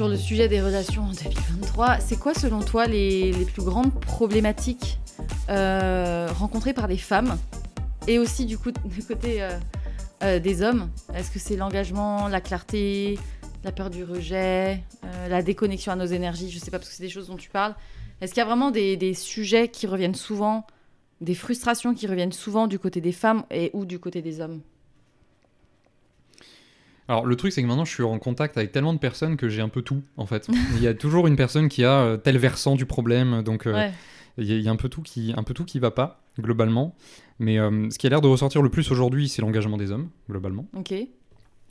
Sur le sujet des relations en 2023, c'est quoi selon toi les, les plus grandes problématiques euh, rencontrées par les femmes et aussi du coup du côté euh, euh, des hommes? Est-ce que c'est l'engagement, la clarté, la peur du rejet, la déconnexion à nos énergies? Je sais pas parce que c'est des choses dont tu parles. Est-ce qu'il y a vraiment des, des sujets qui reviennent souvent, des frustrations qui reviennent souvent du côté des femmes et ou du côté des hommes? Alors le truc c'est que maintenant je suis en contact avec tellement de personnes que j'ai un peu tout en fait. Il y a toujours une personne qui a euh, tel versant du problème, donc euh, Ouais. il y, a- il y a un peu tout qui un peu tout qui va pas globalement. Mais euh, ce qui a l'air de ressortir le plus aujourd'hui, c'est l'engagement des hommes globalement. Ok.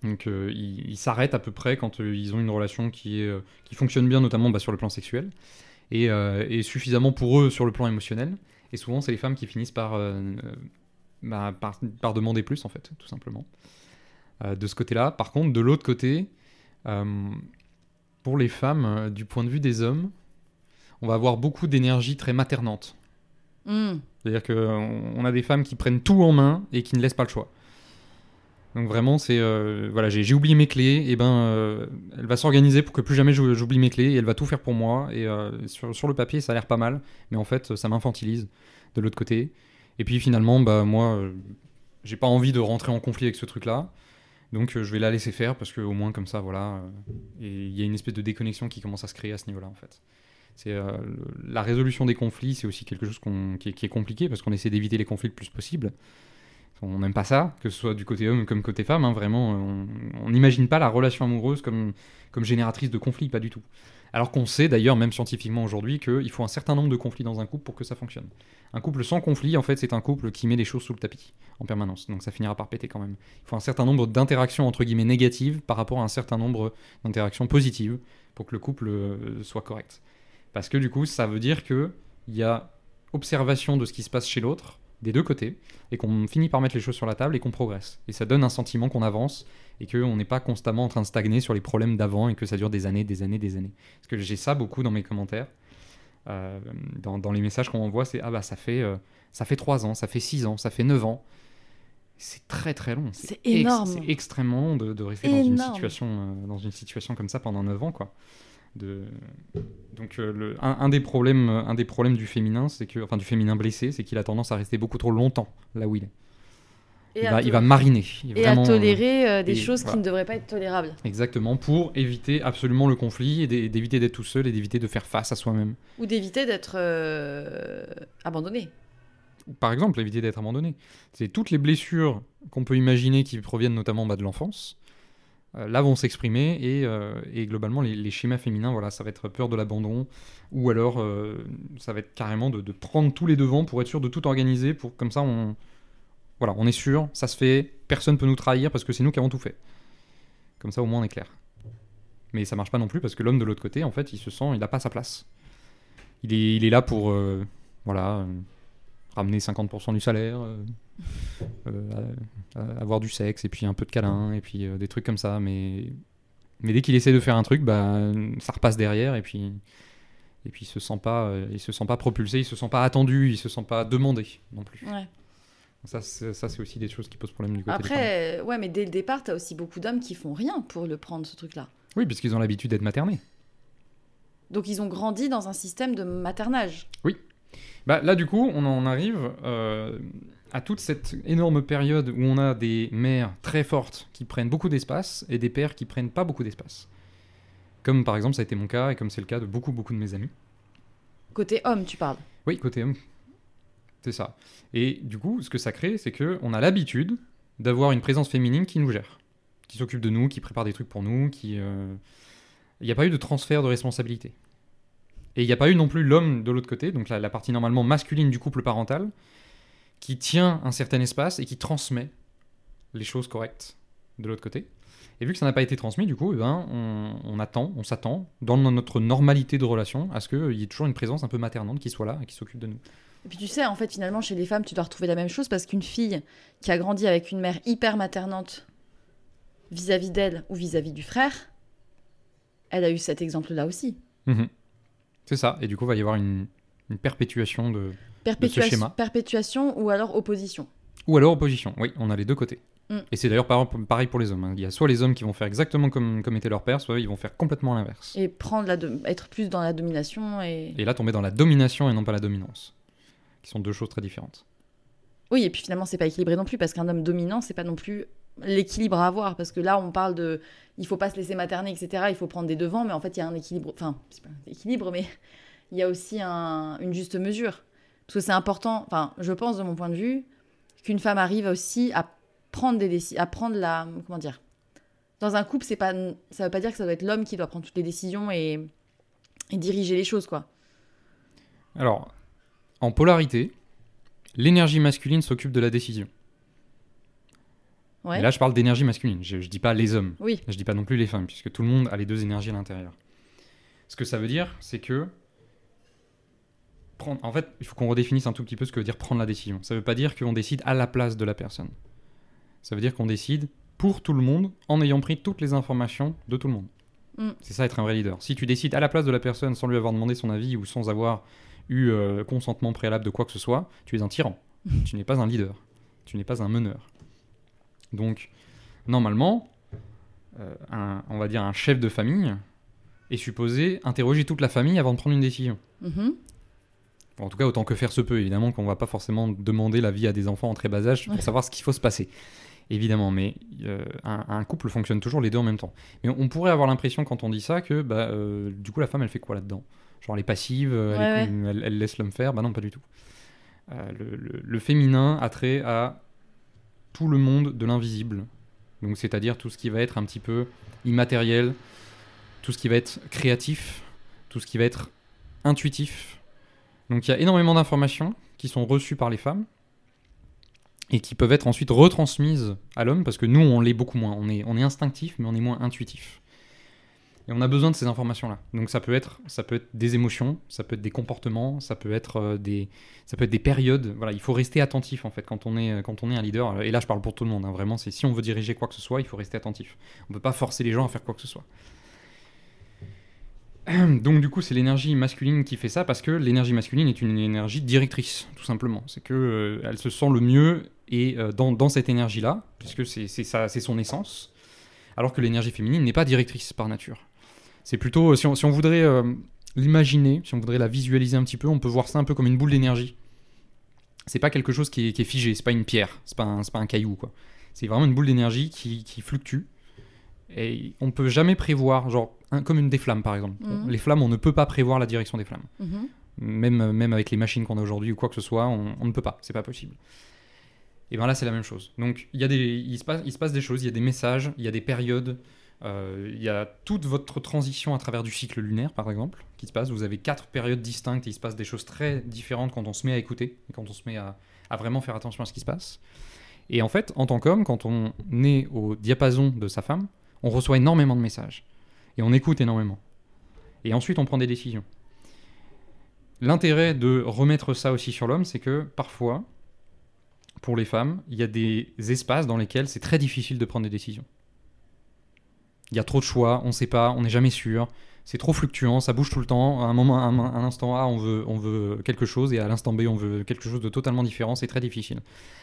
Donc ils s'arrêtent à peu près quand ils ont une relation qui, est, qui fonctionne bien, notamment bah, sur le plan sexuel, et, et suffisamment pour eux sur le plan émotionnel. Et souvent, c'est les femmes qui finissent par, bah, par, par demander plus, en fait, tout simplement. Euh, de ce côté-là. Par contre, de l'autre côté, euh, pour les femmes, euh, du point de vue des hommes, on va avoir beaucoup d'énergie très maternante. Hmm. C'est-à-dire qu'on on a des femmes qui prennent tout en main et qui ne laissent pas le choix. Donc vraiment, c'est euh, voilà, j'ai oublié mes clés, et ben, euh, elle va s'organiser pour que plus jamais j'ou- j'oublie mes clés, et elle va tout faire pour moi. Et euh, sur, sur le papier, ça a l'air pas mal, mais en fait, ça m'infantilise de l'autre côté. Et puis finalement, bah moi, j'ai pas envie de rentrer en conflit avec ce truc-là, donc euh, je vais la laisser faire parce que au moins comme ça, voilà, euh, et il y a une espèce de déconnexion qui commence à se créer à ce niveau-là, en fait. C'est euh, la résolution des conflits, c'est aussi quelque chose qui, est, compliqué parce qu'on essaie d'éviter les conflits le plus possible. On n'aime pas ça, que ce soit du côté homme comme côté femme. hein, vraiment, on n'imagine pas la relation amoureuse comme, comme génératrice de conflits, pas du tout. Alors qu'on sait d'ailleurs, même scientifiquement aujourd'hui, qu'il faut un certain nombre de conflits dans un couple pour que ça fonctionne. Un couple sans conflit, en fait, c'est un couple qui met les choses sous le tapis en permanence. Donc ça finira par péter quand même. Il faut un certain nombre d'interactions entre guillemets négatives par rapport à un certain nombre d'interactions positives pour que le couple euh, soit correct. Parce que du coup, ça veut dire que il y a observation de ce qui se passe chez l'autre, des deux côtés, et qu'on finit par mettre les choses sur la table et qu'on progresse. Et ça donne un sentiment qu'on avance et qu'on n'est pas constamment en train de stagner sur les problèmes d'avant et que ça dure des années, des années, des années. Parce que j'ai ça beaucoup dans mes commentaires, euh, dans, dans les messages qu'on m'envoie, c'est ah bah ça fait euh, ça fait 3 ans, ça fait 6 ans, ça fait 9 ans. C'est très très long. C'est ex- énorme. C'est extrêmement long de, de rester dans une, situation, euh, dans une situation comme ça pendant 9 ans. Quoi. De... Donc euh, le, un, un des problèmes, un des problèmes du féminin, c'est que, enfin du féminin blessé, c'est qu'il a tendance à rester beaucoup trop longtemps là où il est. Et Il va, to- il va mariner. Il et vraiment, à tolérer euh, des et choses qui ne devraient pas être tolérables. Exactement, pour éviter absolument le conflit et d'é- d'éviter d'être tout seul et d'éviter de faire face à soi-même. Ou d'éviter d'être euh, abandonné. Par exemple, éviter d'être abandonné. C'est toutes les blessures qu'on peut imaginer qui proviennent notamment bah, de l'enfance. Euh, là vont s'exprimer et, euh, globalement les, schémas féminins, voilà, ça va être peur de l'abandon ou alors euh, ça va être carrément de, prendre tous les devants pour être sûr de tout organiser, pour comme ça on, voilà, on est sûr, ça se fait, personne peut nous trahir parce que c'est nous qui avons tout fait. Comme ça au moins on est clair. Mais ça marche pas non plus parce que l'homme de l'autre côté, en fait, il se sent, il n'a pas sa place. Il est, il est là pour, voilà, ramener 50% du salaire, euh, euh, avoir du sexe et puis un peu de câlin et puis euh, des trucs comme ça. Mais, mais dès qu'il essaie de faire un truc, bah, ça repasse derrière et puis, et puis il se sent pas, il se sent pas propulsé, il se sent pas attendu, il se sent pas demandé non plus. Ouais. Ça, c'est, aussi des choses qui posent problème du côté des. Après, euh, ouais, mais dès le départ, t'as aussi beaucoup d'hommes qui font rien pour le prendre, ce truc-là. Oui, puisqu'ils ont l'habitude d'être maternés. Donc ils ont grandi dans un système de maternage. Bah, là, du coup, on en arrive euh, à toute cette énorme période où on a des mères très fortes qui prennent beaucoup d'espace et des pères qui prennent pas beaucoup d'espace. Comme par exemple, ça a été mon cas et comme c'est le cas de beaucoup, beaucoup de mes amis. Côté homme, tu parles. Oui, côté homme. C'est ça. Et du coup, ce que ça crée, c'est que on a l'habitude d'avoir une présence féminine qui nous gère. qui s'occupe de nous, qui prépare des trucs pour nous, qui. euh, Il n'y a pas eu de transfert de responsabilité. Et il n'y a pas eu non plus l'homme de l'autre côté, donc la, la partie normalement masculine du couple parental, qui tient un certain espace et qui transmet les choses correctes de l'autre côté. Et vu que ça n'a pas été transmis, du coup, eh ben, on, on attend, on s'attend, dans notre normalité de relation, à ce qu'il y ait toujours une présence un peu maternante qui soit là et qui s'occupe de nous. Et puis tu sais, en fait, finalement, chez les femmes, tu dois retrouver la même chose parce qu'une fille qui a grandi avec une mère hyper maternante vis-à-vis d'elle ou vis-à-vis du frère, elle a eu cet exemple-là aussi. Mhm. C'est ça. Et du coup, il va y avoir une, une perpétuation de. Perpétuation, schéma. perpétuation ou alors opposition. Ou alors opposition. Oui, on a les deux côtés. Mm. Et c'est d'ailleurs par- pareil pour les hommes. hein. Il y a soit les hommes qui vont faire exactement comme, comme était leur père, soit ils vont faire complètement l'inverse. Et prendre la être plus dans la domination et... Et là, tomber dans la domination et non pas la dominance. Qui sont deux choses très différentes. Oui, et puis finalement, c'est pas équilibré non plus parce qu'un homme dominant, c'est pas non plus l'équilibre à avoir parce que là, on parle de il faut pas se laisser materner, etc. Il faut prendre des devants, mais en fait, il y a un équilibre. Enfin, c'est pas un équilibre, mais il y a aussi un- une juste mesure. Parce que c'est important, enfin, je pense de mon point de vue, qu'une femme arrive aussi à prendre des décisions, à prendre la. Comment dire Dans un couple, c'est pas, ça veut pas dire que ça doit être l'homme qui doit prendre toutes les décisions et, et diriger les choses, quoi. Alors, en polarité, l'énergie masculine s'occupe de la décision. Ouais. Et là, je parle d'énergie masculine. Je, je dis pas les hommes. Oui. Je dis pas non plus les femmes, puisque tout le monde a les deux énergies à l'intérieur. Ce que ça veut dire, c'est que. Prendre... En fait, il faut qu'on redéfinisse un tout petit peu ce que veut dire prendre la décision. Ça veut pas dire qu'on décide à la place de la personne. Ça veut dire qu'on décide pour tout le monde en ayant pris toutes les informations de tout le monde. Mm. C'est ça être un vrai leader. Si tu décides à la place de la personne sans lui avoir demandé son avis ou sans avoir eu euh, consentement préalable de quoi que ce soit, tu es un tyran. tu n'es pas un leader. Tu n'es pas un meneur. Donc, normalement, euh, un- on va dire un chef de famille est supposé interroger toute la famille avant de prendre une décision. Mhm. En tout cas, autant que faire se peut, évidemment qu'on va pas forcément demander l'avis à des enfants en très bas âge pour Ouais. savoir ce qu'il faut se passer. Évidemment, mais euh, un, un couple fonctionne toujours les deux en même temps. Mais on pourrait avoir l'impression quand on dit ça que bah, euh, du coup la femme elle fait quoi là-dedans? Genre elle est passive, elle, est- elle- elle laisse l'homme faire? Bah non, pas du tout. Le, le- le féminin a trait à tout le monde de l'invisible. Donc c'est-à-dire tout ce qui va être un petit peu immatériel, tout ce qui va être créatif, tout ce qui va être intuitif. Donc il y a énormément d'informations qui sont reçues par les femmes et qui peuvent être ensuite retransmises à l'homme parce que nous on l'est beaucoup moins. On est, on est instinctif mais on est moins intuitif. Et on a besoin de ces informations-là. Donc ça peut être, ça peut être des émotions, ça peut être des comportements, ça peut être euh, des, périodes. Il faut rester attentif en fait quand on est, un leader. Et là je parle pour tout le monde. hein. Vraiment, c'est si on veut diriger quoi que ce soit, il faut rester attentif. On peut pas forcer les gens à faire quoi que ce soit. Donc du coup, c'est l'énergie masculine qui fait ça parce que l'énergie masculine est une énergie directrice, tout simplement. C'est que euh, elle se sent le mieux et euh, dans, dans cette énergie-là, puisque c'est son essence, alors que l'énergie féminine n'est pas directrice par nature. C'est plutôt, si on, si on voudrait euh, l'imaginer, si on voudrait la visualiser un petit peu, on peut voir ça un peu comme une boule d'énergie. C'est pas quelque chose qui est, qui est figé, c'est pas une pierre, c'est pas, un- pas un caillou, quoi. C'est vraiment une boule d'énergie qui, qui fluctue. Et on peut jamais prévoir, genre, un- comme une des flammes par exemple. Mhm. Les flammes, on ne peut pas prévoir la direction des flammes. Mhm. Même, même avec les machines qu'on a aujourd'hui ou quoi que ce soit, on, on ne peut pas, c'est pas possible. Et bien là, c'est la même chose. Donc, il, y a des, il, se passe, il se passe des choses, il y a des messages, il y a des périodes, euh, il y a toute votre transition à travers du cycle lunaire, par exemple, qui se passe. Vous avez quatre périodes distinctes et il se passe des choses très différentes quand on se met à écouter et quand on se met à, à vraiment faire attention à ce qui se passe. Et en fait, en tant qu'homme, quand on est au diapason de sa femme, on reçoit énormément de messages. Et on écoute énormément. Et ensuite, on prend des décisions. L'intérêt de remettre ça aussi sur l'homme, c'est que parfois, pour les femmes, il y a des espaces dans lesquels c'est très difficile de prendre des décisions. Il y a trop de choix, on ne sait pas, on n'est jamais sûr, c'est trop fluctuant, ça bouge tout le temps. À un moment, un, instant A, on veut, quelque chose, et à l'instant B, on veut quelque chose de totalement différent, c'est très difficile.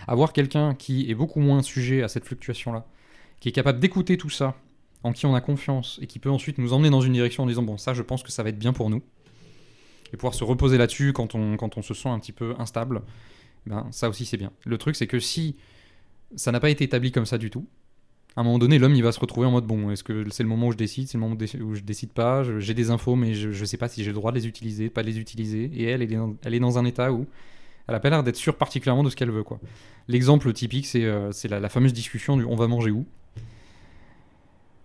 Avoir quelqu'un qui est beaucoup moins sujet à cette fluctuation-là, qui est capable d'écouter tout ça, en qui on a confiance, et qui peut ensuite nous emmener dans une direction en disant, bon, ça, je pense que ça va être bien pour nous, et pouvoir se reposer là-dessus quand on, quand on se sent un petit peu instable, ben, ça aussi c'est bien. Le truc c'est que si ça n'a pas été établi comme ça du tout, à un moment donné l'homme il va se retrouver en mode bon, est-ce que c'est le moment où je décide, c'est le moment où je décide pas, j'ai des infos mais je, je sais pas si j'ai le droit de les utiliser, de pas les utiliser, et elle, elle est dans, elle est dans un état où elle a pas l'air d'être sûre particulièrement de ce qu'elle veut quoi. L'exemple typique c'est euh, la, fameuse discussion du on va manger où?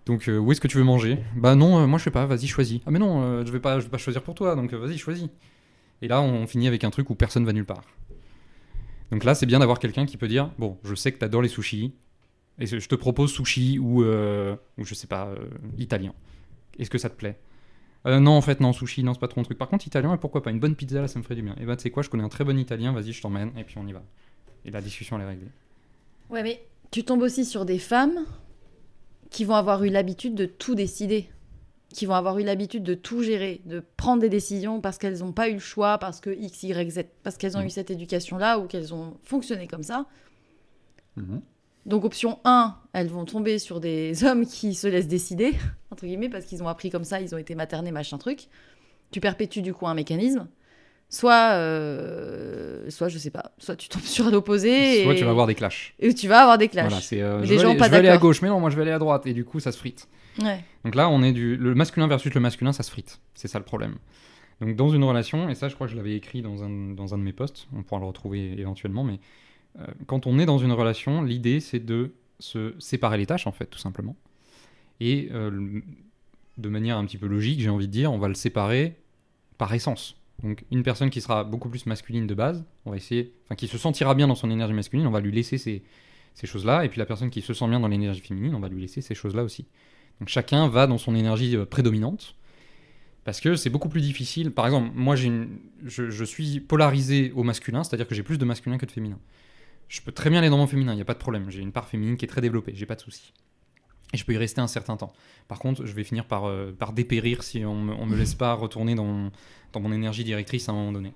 Donc, euh, où est-ce que tu veux manger? Bah non, euh, moi je sais pas, vas-y, choisis. Ah, mais non, je vais pas, je vais pas choisir pour toi, donc vas-y, choisis. Et là, on finit avec un truc où personne va nulle part. Donc là, c'est bien d'avoir quelqu'un qui peut dire Bon, je sais que t'adores les sushis, et je te propose sushi ou, euh, ou je sais pas, euh, italien. Est-ce que ça te plaît? Euh, Non, en fait, non, sushi, non, c'est pas trop mon truc. Par contre, italien, pourquoi pas Une bonne pizza, là, ça me ferait du bien. Et bah, tu sais quoi, je connais un très bon italien, vas-y, je t'emmène, et puis on y va. Et la discussion, elle est réglée. Ouais, mais tu tombes aussi sur des femmes qui vont avoir eu l'habitude de tout décider, qui vont avoir eu l'habitude de tout gérer, de prendre des décisions parce qu'elles n'ont pas eu le choix, parce que X, Y, Z, parce qu'elles ont Mm. eu cette éducation-là ou qu'elles ont fonctionné comme ça. Mhm. Donc option 1, elles vont tomber sur des hommes qui se laissent décider, entre guillemets, parce qu'ils ont appris comme ça, ils ont été maternés, machin truc. Tu perpétues du coup un mécanisme. Soit, euh, soit je sais pas, soit tu tombes sur l'opposé Soit et... tu vas avoir des clashs. et tu vas avoir des clashs. Voilà, c'est euh, je vais gens aller, pas je vais aller à gauche, mais non, moi je vais aller à droite, et du coup ça se frite. Ouais. Donc là, on est du le masculin versus le masculin, ça se frite. C'est ça le problème. Donc dans une relation, et ça je crois que je l'avais écrit dans un, dans un de mes posts, on pourra le retrouver éventuellement, mais quand on est dans une relation, l'idée c'est de se séparer les tâches en fait, tout simplement. Et euh, de manière un petit peu logique, j'ai envie de dire, on va le séparer par essence. Donc une personne qui sera beaucoup plus masculine de base, on va essayer, enfin qui se sentira bien dans son énergie masculine, on va lui laisser ces, choses-là, et puis la personne qui se sent bien dans l'énergie féminine, on va lui laisser ces choses-là aussi. Donc chacun va dans son énergie euh, prédominante, parce que c'est beaucoup plus difficile. Par exemple, moi je suis polarisé au masculin, c'est-à-dire que j'ai plus de masculin que de féminin. Je peux très bien aller dans mon féminin, il n'y a pas de problème. J'ai une part féminine qui est très développée, j'ai pas de souci. Et je peux y rester un certain temps. Par contre, je vais finir par, euh, dépérir si on me, me laisse pas retourner dans mon, énergie directrice à un moment donné.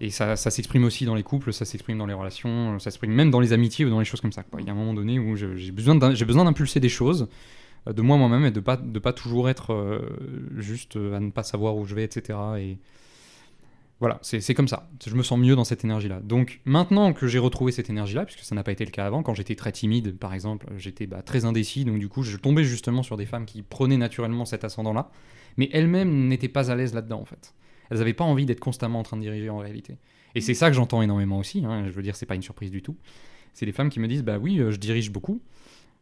Et ça, ça s'exprime aussi dans les couples, ça s'exprime dans les relations, ça s'exprime même dans les amitiés ou dans les choses comme ça. Il y a un moment donné où j'ai besoin d'impulser des choses euh, de moi moi-même et de pas pas toujours être euh, juste à ne pas savoir où je vais, etc. Et voilà, c'est comme ça. Je me sens mieux dans cette énergie-là. Donc maintenant que j'ai retrouvé cette énergie-là, puisque ça n'a pas été le cas avant, quand j'étais très timide, par exemple, j'étais bah, très indécis, donc du coup je tombais justement sur des femmes qui prenaient naturellement cet ascendant-là, mais elles-mêmes n'étaient pas à l'aise là-dedans en fait. Elles n'avaient pas envie d'être constamment en train de diriger en réalité. Et c'est ça que j'entends énormément aussi. hein, Je veux dire, c'est pas une surprise du tout. C'est les femmes qui me disent bah oui, euh, je dirige beaucoup.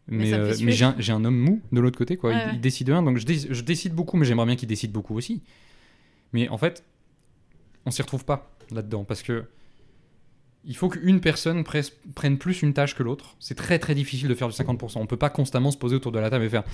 Mais Mais, euh, mais j'ai un, homme mou de l'autre côté, quoi. Ouais, il, ouais. il décide rien, donc je, dé- je décide beaucoup, mais j'aimerais bien qu'il décide beaucoup aussi. Mais en fait, on s'y retrouve pas là-dedans parce que il faut qu'une personne prenne plus une tâche que l'autre. C'est très très difficile de faire du 50%. On peut pas constamment se poser autour de la table et faire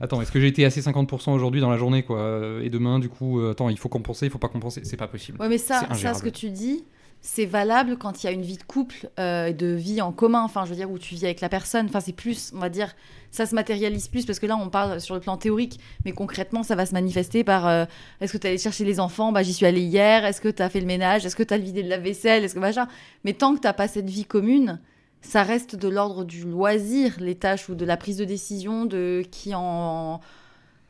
Attends, est-ce que j'ai été assez 50% aujourd'hui dans la journée, quoi? Et demain, du coup, euh, attends, il faut compenser, il faut pas compenser. C'est pas possible. Ouais, mais ça, C'est ça, ce que tu dis, c'est valable quand il y a une vie de couple, euh, de vie en commun, enfin, je veux dire, où tu vis avec la personne. Enfin, c'est plus, on va dire, ça se matérialise plus, parce que là, on parle sur le plan théorique, mais concrètement, ça va se manifester par euh, est-ce que tu allé chercher les enfants? Bah, j'y suis allée hier. Est-ce que tu as fait le ménage? Est-ce que tu as vidé de la vaisselle? Est-ce que machin? Mais tant que tu pas cette vie commune, ça reste de l'ordre du loisir, les tâches, ou de la prise de décision, de qui en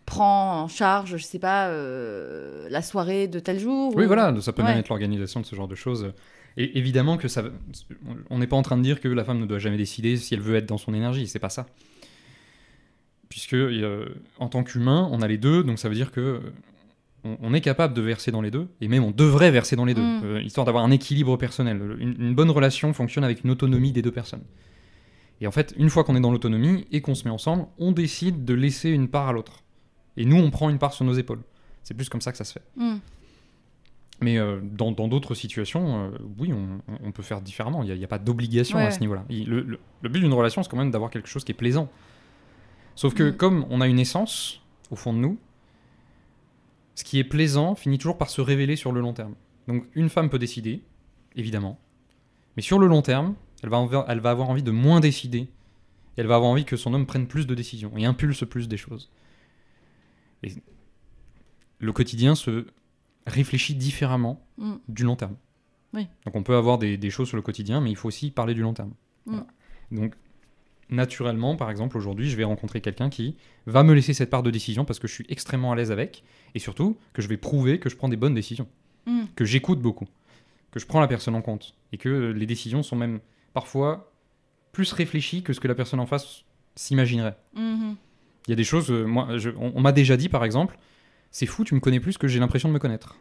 prend en charge, je sais pas, euh, la soirée de tel jour. Oui, ou- voilà, ça peut même Ouais. être l'organisation de ce genre de choses. Et évidemment que ça. On n'est pas en train de dire que la femme ne doit jamais décider si elle veut être dans son énergie, c'est pas ça. Puisque euh, en tant qu'humain, on a les deux, donc ça veut dire que euh, on, on est capable de verser dans les deux, et même on devrait verser dans les deux, Mm. euh, histoire d'avoir un équilibre personnel. Une, une bonne relation fonctionne avec une autonomie des deux personnes. Et en fait, une fois qu'on est dans l'autonomie et qu'on se met ensemble, on décide de laisser une part à l'autre. Et nous, on prend une part sur nos épaules. C'est plus comme ça que ça se fait. Hmm. Mais euh, dans d'autres situations, euh, oui, on, on peut faire différemment. Il n'y a, pas d'obligation Ouais. à ce niveau-là. Le, le- le but d'une relation, c'est quand même d'avoir quelque chose qui est plaisant. Sauf que Mm. comme on a une essence au fond de nous, ce qui est plaisant finit toujours par se révéler sur le long terme. Donc une femme peut décider, évidemment, mais sur le long terme, elle va, elle va avoir envie de moins décider. Et elle va avoir envie que son homme prenne plus de décisions et impulse plus des choses. Et le quotidien se réfléchit différemment Mm. du long terme. Oui. Donc on peut avoir des, des choses sur le quotidien, mais il faut aussi parler du long terme. Mm. Voilà. Donc naturellement, par exemple, aujourd'hui, je vais rencontrer quelqu'un qui va me laisser cette part de décision parce que je suis extrêmement à l'aise avec, et surtout que je vais prouver que je prends des bonnes décisions, Mm. que j'écoute beaucoup, que je prends la personne en compte, et que les décisions sont même parfois plus réfléchies que ce que la personne en face s'imaginerait. Mhm. Il y a des choses, euh, moi, je- on, on m'a déjà dit par exemple, c'est fou, tu me connais plus que j'ai l'impression de me connaître.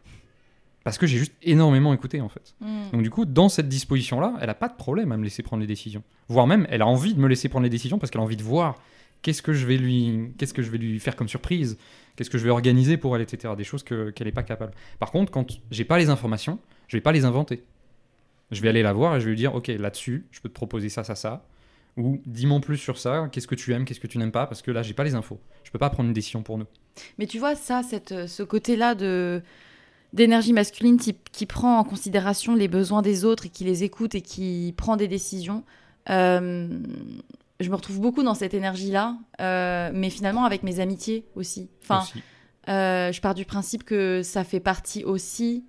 Parce que j'ai juste énormément écouté en fait. Mm. Donc du coup, dans cette disposition-là, elle n'a pas de problème à me laisser prendre les décisions. Voire même, elle a envie de me laisser prendre les décisions parce qu'elle a envie de voir qu'est-ce que je vais lui, qu'est-ce que je vais lui faire comme surprise, qu'est-ce que je vais organiser pour elle, etc. Des choses que- qu'elle n'est pas capable. Par contre, quand j'ai pas les informations, je vais pas les inventer. Je vais aller la voir et je vais lui dire, ok, là-dessus, je peux te proposer ça, ça, ça. Ou dis-moi en plus sur ça, qu'est-ce que tu aimes, qu'est-ce que tu n'aimes pas, parce que là, j'ai pas les infos. Je peux pas prendre une décision pour nous. Mais tu vois, ça, cette, euh, ce côté-là de d'énergie masculine qui, qui prend en considération les besoins des autres et qui les écoute et qui prend des décisions, euh, je me retrouve beaucoup dans cette énergie-là, euh, mais finalement avec mes amitiés aussi. Enfin, Aussi. euh, je pars du principe que ça fait partie aussi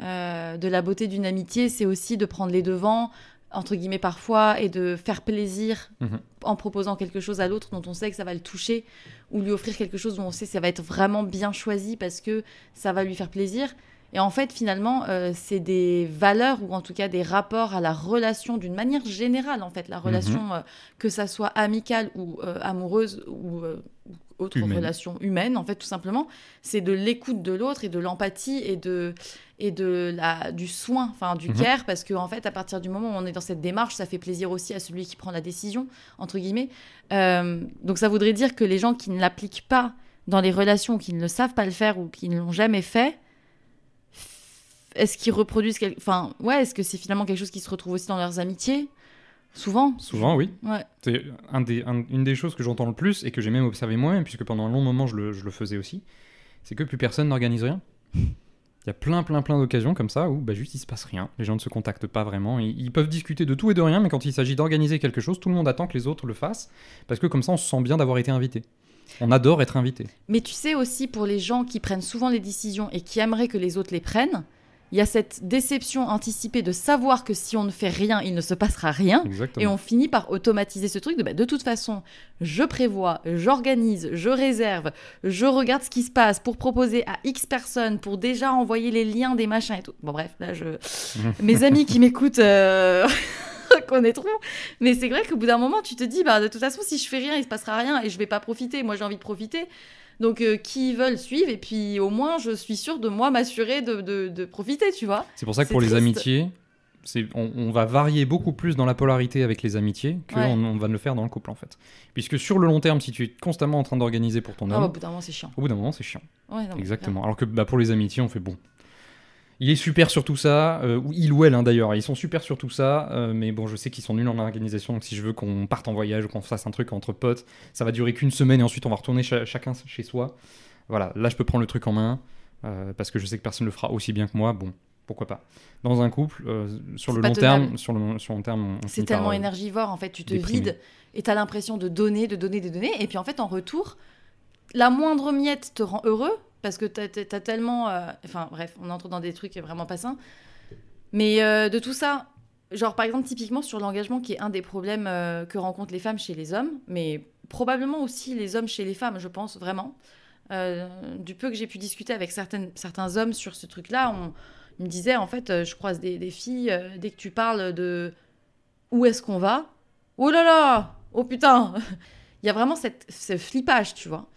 euh, de la beauté d'une amitié, c'est aussi de prendre les devants, entre guillemets parfois, et de faire plaisir Mhm. en proposant quelque chose à l'autre dont on sait que ça va le toucher, ou lui offrir quelque chose dont on sait que ça va être vraiment bien choisi parce que ça va lui faire plaisir. Et en fait, finalement, euh, c'est des valeurs ou en tout cas des rapports à la relation d'une manière générale, en fait, la relation, euh, que ça soit amicale ou euh, amoureuse ou ou autre Humaine. relation humaine, en fait, tout simplement, c'est de l'écoute de l'autre et de l'empathie et de et de la du soin, enfin du Mhm. care, parce que en fait, à partir du moment où on est dans cette démarche, ça fait plaisir aussi à celui qui prend la décision, entre guillemets. Euh, donc ça voudrait dire que les gens qui ne l'appliquent pas dans les relations, qui ne le savent pas le faire ou qui ne l'ont jamais fait, est-ce qu'ils reproduisent quel- Enfin, ouais, est-ce que c'est finalement quelque chose qui se retrouve aussi dans leurs amitiés? Souvent. Souvent, oui. Ouais. C'est un des, un- une des choses que j'entends le plus et que j'ai même observé moi-même, puisque pendant un long moment je le, je le faisais aussi, c'est que plus personne n'organise rien. Il y a plein, plein, plein d'occasions comme ça où bah, juste il se passe rien. Les gens ne se contactent pas vraiment. Ils, ils peuvent discuter de tout et de rien, mais quand il s'agit d'organiser quelque chose, tout le monde attend que les autres le fassent, parce que comme ça on se sent bien d'avoir été invité. On adore être invité. Mais tu sais aussi, pour les gens qui prennent souvent les décisions et qui aimeraient que les autres les prennent, il y a cette déception anticipée de savoir que si on ne fait rien, il ne se passera rien. Exactement. Et on finit par automatiser ce truc de bah, de toute façon, je prévois, j'organise, je réserve, je regarde ce qui se passe pour proposer à X personnes, pour déjà envoyer les liens des machins et tout. Bon, bref, là, je... mes amis qui m'écoutent euh, reconnaîtront. Mais c'est vrai qu'au bout d'un moment, tu te dis, bah, de toute façon, si je fais rien, il se passera rien et je vais pas profiter. Moi, j'ai envie de profiter. Donc, euh, qui veulent suivent, et puis au moins, je suis sûre de moi m'assurer de, de- de profiter, tu vois. C'est pour ça que pour les amitiés, on, on va varier beaucoup plus dans la polarité avec les amitiés qu'on Ouais. on va le faire dans le couple en fait. Puisque sur le long terme, si tu es constamment en train d'organiser pour ton Ah, homme, au bout d'un moment, c'est chiant. au bout d'un moment c'est chiant. Ouais, non, mais Exactement. Alors que bah, pour les amitiés, on fait bon. Il est super sur tout ça, euh, ou il ou elle hein, d'ailleurs, ils sont super sur tout ça, euh, mais bon, je sais qu'ils sont nuls en organisation, donc si je veux qu'on parte en voyage ou qu'on fasse un truc entre potes, ça va durer qu'une semaine et ensuite on va retourner cha- chacun chez soi. Voilà, là je peux prendre le truc en main, euh, parce que je sais que personne ne le fera aussi bien que moi, bon, pourquoi pas. Dans un couple, euh, sur le terme, sur le, sur le long terme, C'est par, tellement énergivore, en fait, tu te déprimer. vides et tu as l'impression de donner, de donner, de donner. Et puis en fait, en retour, la moindre miette te rend heureux parce que tu as, tellement. euh, Enfin bref, on entre dans des trucs vraiment pas sains. Mais euh, de tout ça, genre par exemple, typiquement sur l'engagement, qui est un des problèmes euh, que rencontrent les femmes chez les hommes, mais probablement aussi les hommes chez les femmes, je pense vraiment. Du peu que j'ai pu discuter avec certains hommes sur ce truc-là, on, ils me disaient en fait, je croise des, filles, dès que tu parles de où est-ce qu'on va Oh là là Oh putain Il y a vraiment cette, ce flippage, tu vois.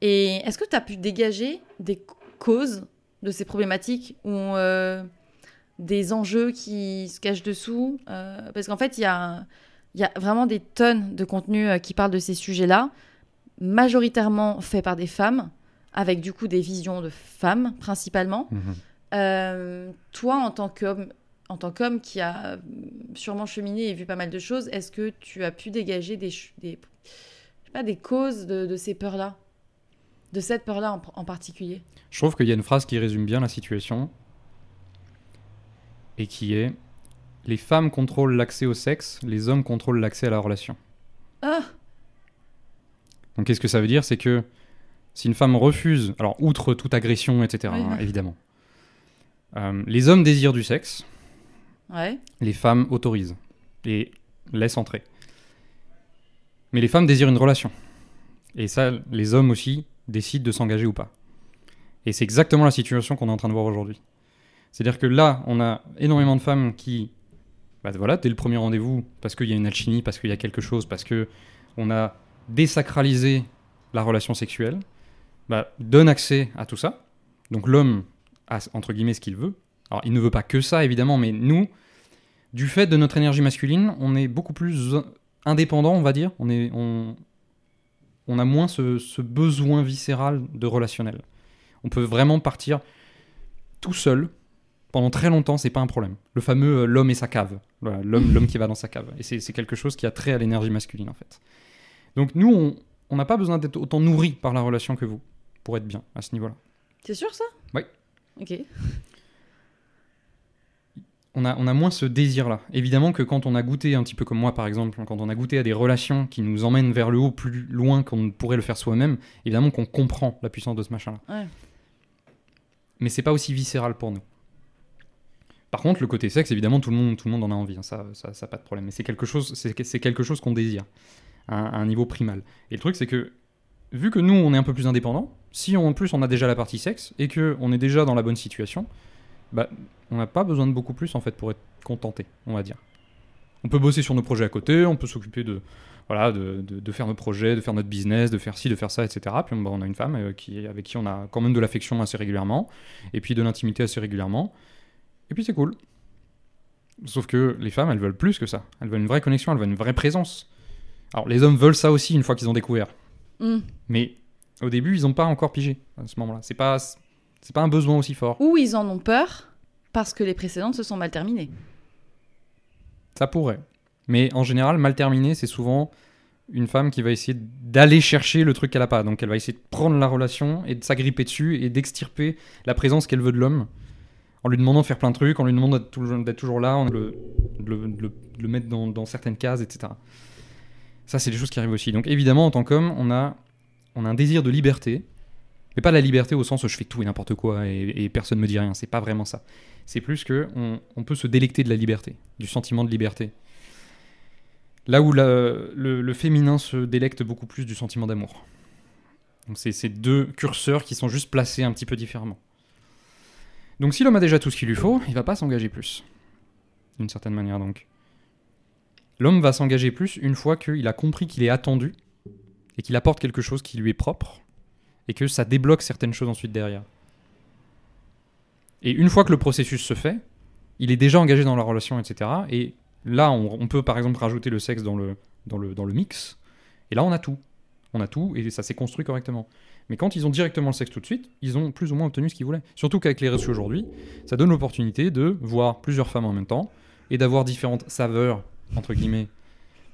Et est-ce que tu as pu dégager des causes de ces problématiques ou euh, des enjeux qui se cachent dessous Euh, Parce qu'en fait, il y a, il y a vraiment des tonnes de contenus euh, qui parlent de ces sujets-là, majoritairement faits par des femmes, avec du coup des visions de femmes principalement. Mhm. Euh, toi, en tant qu'homme, en tant qu'homme qui a sûrement cheminé et vu pas mal de choses, est-ce que tu as pu dégager des, ch- des, je sais pas, des causes de, de ces peurs-là, de cette peur-là en, en particulier Je trouve qu'il y a une phrase qui résume bien la situation et qui est Les femmes contrôlent l'accès au sexe, les hommes contrôlent l'accès à la relation. Ah, Donc qu'est-ce que ça veut dire? C'est que si une femme refuse, alors outre toute agression, etc., Oui, hein, oui. évidemment, euh, les hommes désirent du sexe, ouais. les femmes autorisent et laissent entrer. Mais les femmes désirent une relation. Et ça, les hommes aussi décident de s'engager ou pas. Et c'est exactement la situation qu'on est en train de voir aujourd'hui. C'est-à-dire que là, on a énormément de femmes qui, bah voilà, dès le premier rendez-vous, parce qu'il y a une alchimie, parce qu'il y a quelque chose, parce que on a désacralisé la relation sexuelle, bah, donne accès à tout ça. Donc l'homme a, entre guillemets, ce qu'il veut. Alors, il ne veut pas que ça, évidemment, mais nous, du fait de notre énergie masculine, on est beaucoup plus indépendant, on va dire. On est, on, on a moins ce, ce besoin viscéral de relationnel. On peut vraiment partir tout seul pendant très longtemps, c'est pas un problème. Le fameux euh, l'homme et sa cave. L'homme, l'homme qui va dans sa cave. Et c'est quelque chose qui a trait à l'énergie masculine en fait. Donc nous, on- on n'a pas besoin d'être autant nourri par la relation que vous pour être bien à ce niveau-là. C'est sûr ça? Oui. Ok. On a, on a moins ce désir-là. Évidemment que quand on a goûté, un petit peu comme moi par exemple, quand on a goûté à des relations qui nous emmènent vers le haut plus loin qu'on ne pourrait le faire soi-même, évidemment qu'on comprend la puissance de ce machin-là. Ouais. Mais c'est pas aussi viscéral pour nous. Par contre, le côté sexe, évidemment, tout le monde, tout le monde en a envie, hein, ça, ça, ça, pas de problème. Mais c'est quelque chose, c'est quelque chose qu'on désire à un, à un niveau primal. Et le truc, c'est que vu que nous, on est un peu plus indépendant, si en plus on a déjà la partie sexe et que on est déjà dans la bonne situation, bah, on n'a pas besoin de beaucoup plus en fait pour être contenté, on va dire. On peut bosser sur nos projets à côté, on peut s'occuper de, voilà, de, de- de faire nos projets, de faire notre business, de faire ci, de faire ça, etc. Puis bah, on a une femme euh, qui, avec qui on a quand même de l'affection assez régulièrement, et puis de l'intimité assez régulièrement. Et puis c'est cool. Sauf que les femmes, elles veulent plus que ça. Elles veulent une vraie connexion, elles veulent une vraie présence. Alors les hommes veulent ça aussi une fois qu'ils ont découvert. Hmm. Mais au début, ils n'ont pas encore pigé à ce moment-là. C'est pas, c'est pas un besoin aussi fort. Ou ils en ont peur parce que les précédentes se sont mal terminées. Ça pourrait. Mais en général, mal terminé, c'est souvent une femme qui va essayer d'aller chercher le truc qu'elle a pas. Donc elle va essayer de prendre la relation et de s'agripper dessus et d'extirper la présence qu'elle veut de l'homme. En lui demandant de faire plein de trucs, en lui demandant d'être toujours, là, en le, de le, de le- de le mettre dans, dans certaines cases, etc. Ça, c'est des choses qui arrivent aussi. Donc évidemment, en tant qu'homme, on a, on a un désir de liberté. Mais pas la liberté au sens où je fais tout et n'importe quoi et, personne me dit rien. C'est pas vraiment ça. C'est plus que on, peut se délecter de la liberté, du sentiment de liberté. Là où le, le féminin se délecte beaucoup plus du sentiment d'amour. Donc c'est ces deux curseurs qui sont juste placés un petit peu différemment. Donc si l'homme a déjà tout ce qu'il lui faut, il va pas s'engager plus. D'une certaine manière donc. L'homme va s'engager plus une fois qu'il a compris qu'il est attendu et qu'il apporte quelque chose qui lui est propre et que ça débloque certaines choses ensuite derrière. Et une fois que le processus se fait, il est déjà engagé dans la relation, etc. Et là, on, peut par exemple rajouter le sexe dans le, dans, le, dans le mix. Et là, on a tout. On a tout et ça s'est construit correctement. Mais quand ils ont directement le sexe tout de suite, ils ont plus ou moins obtenu ce qu'ils voulaient. Surtout qu'avec les réseaux aujourd'hui, ça donne l'opportunité de voir plusieurs femmes en même temps et d'avoir différentes saveurs, entre guillemets,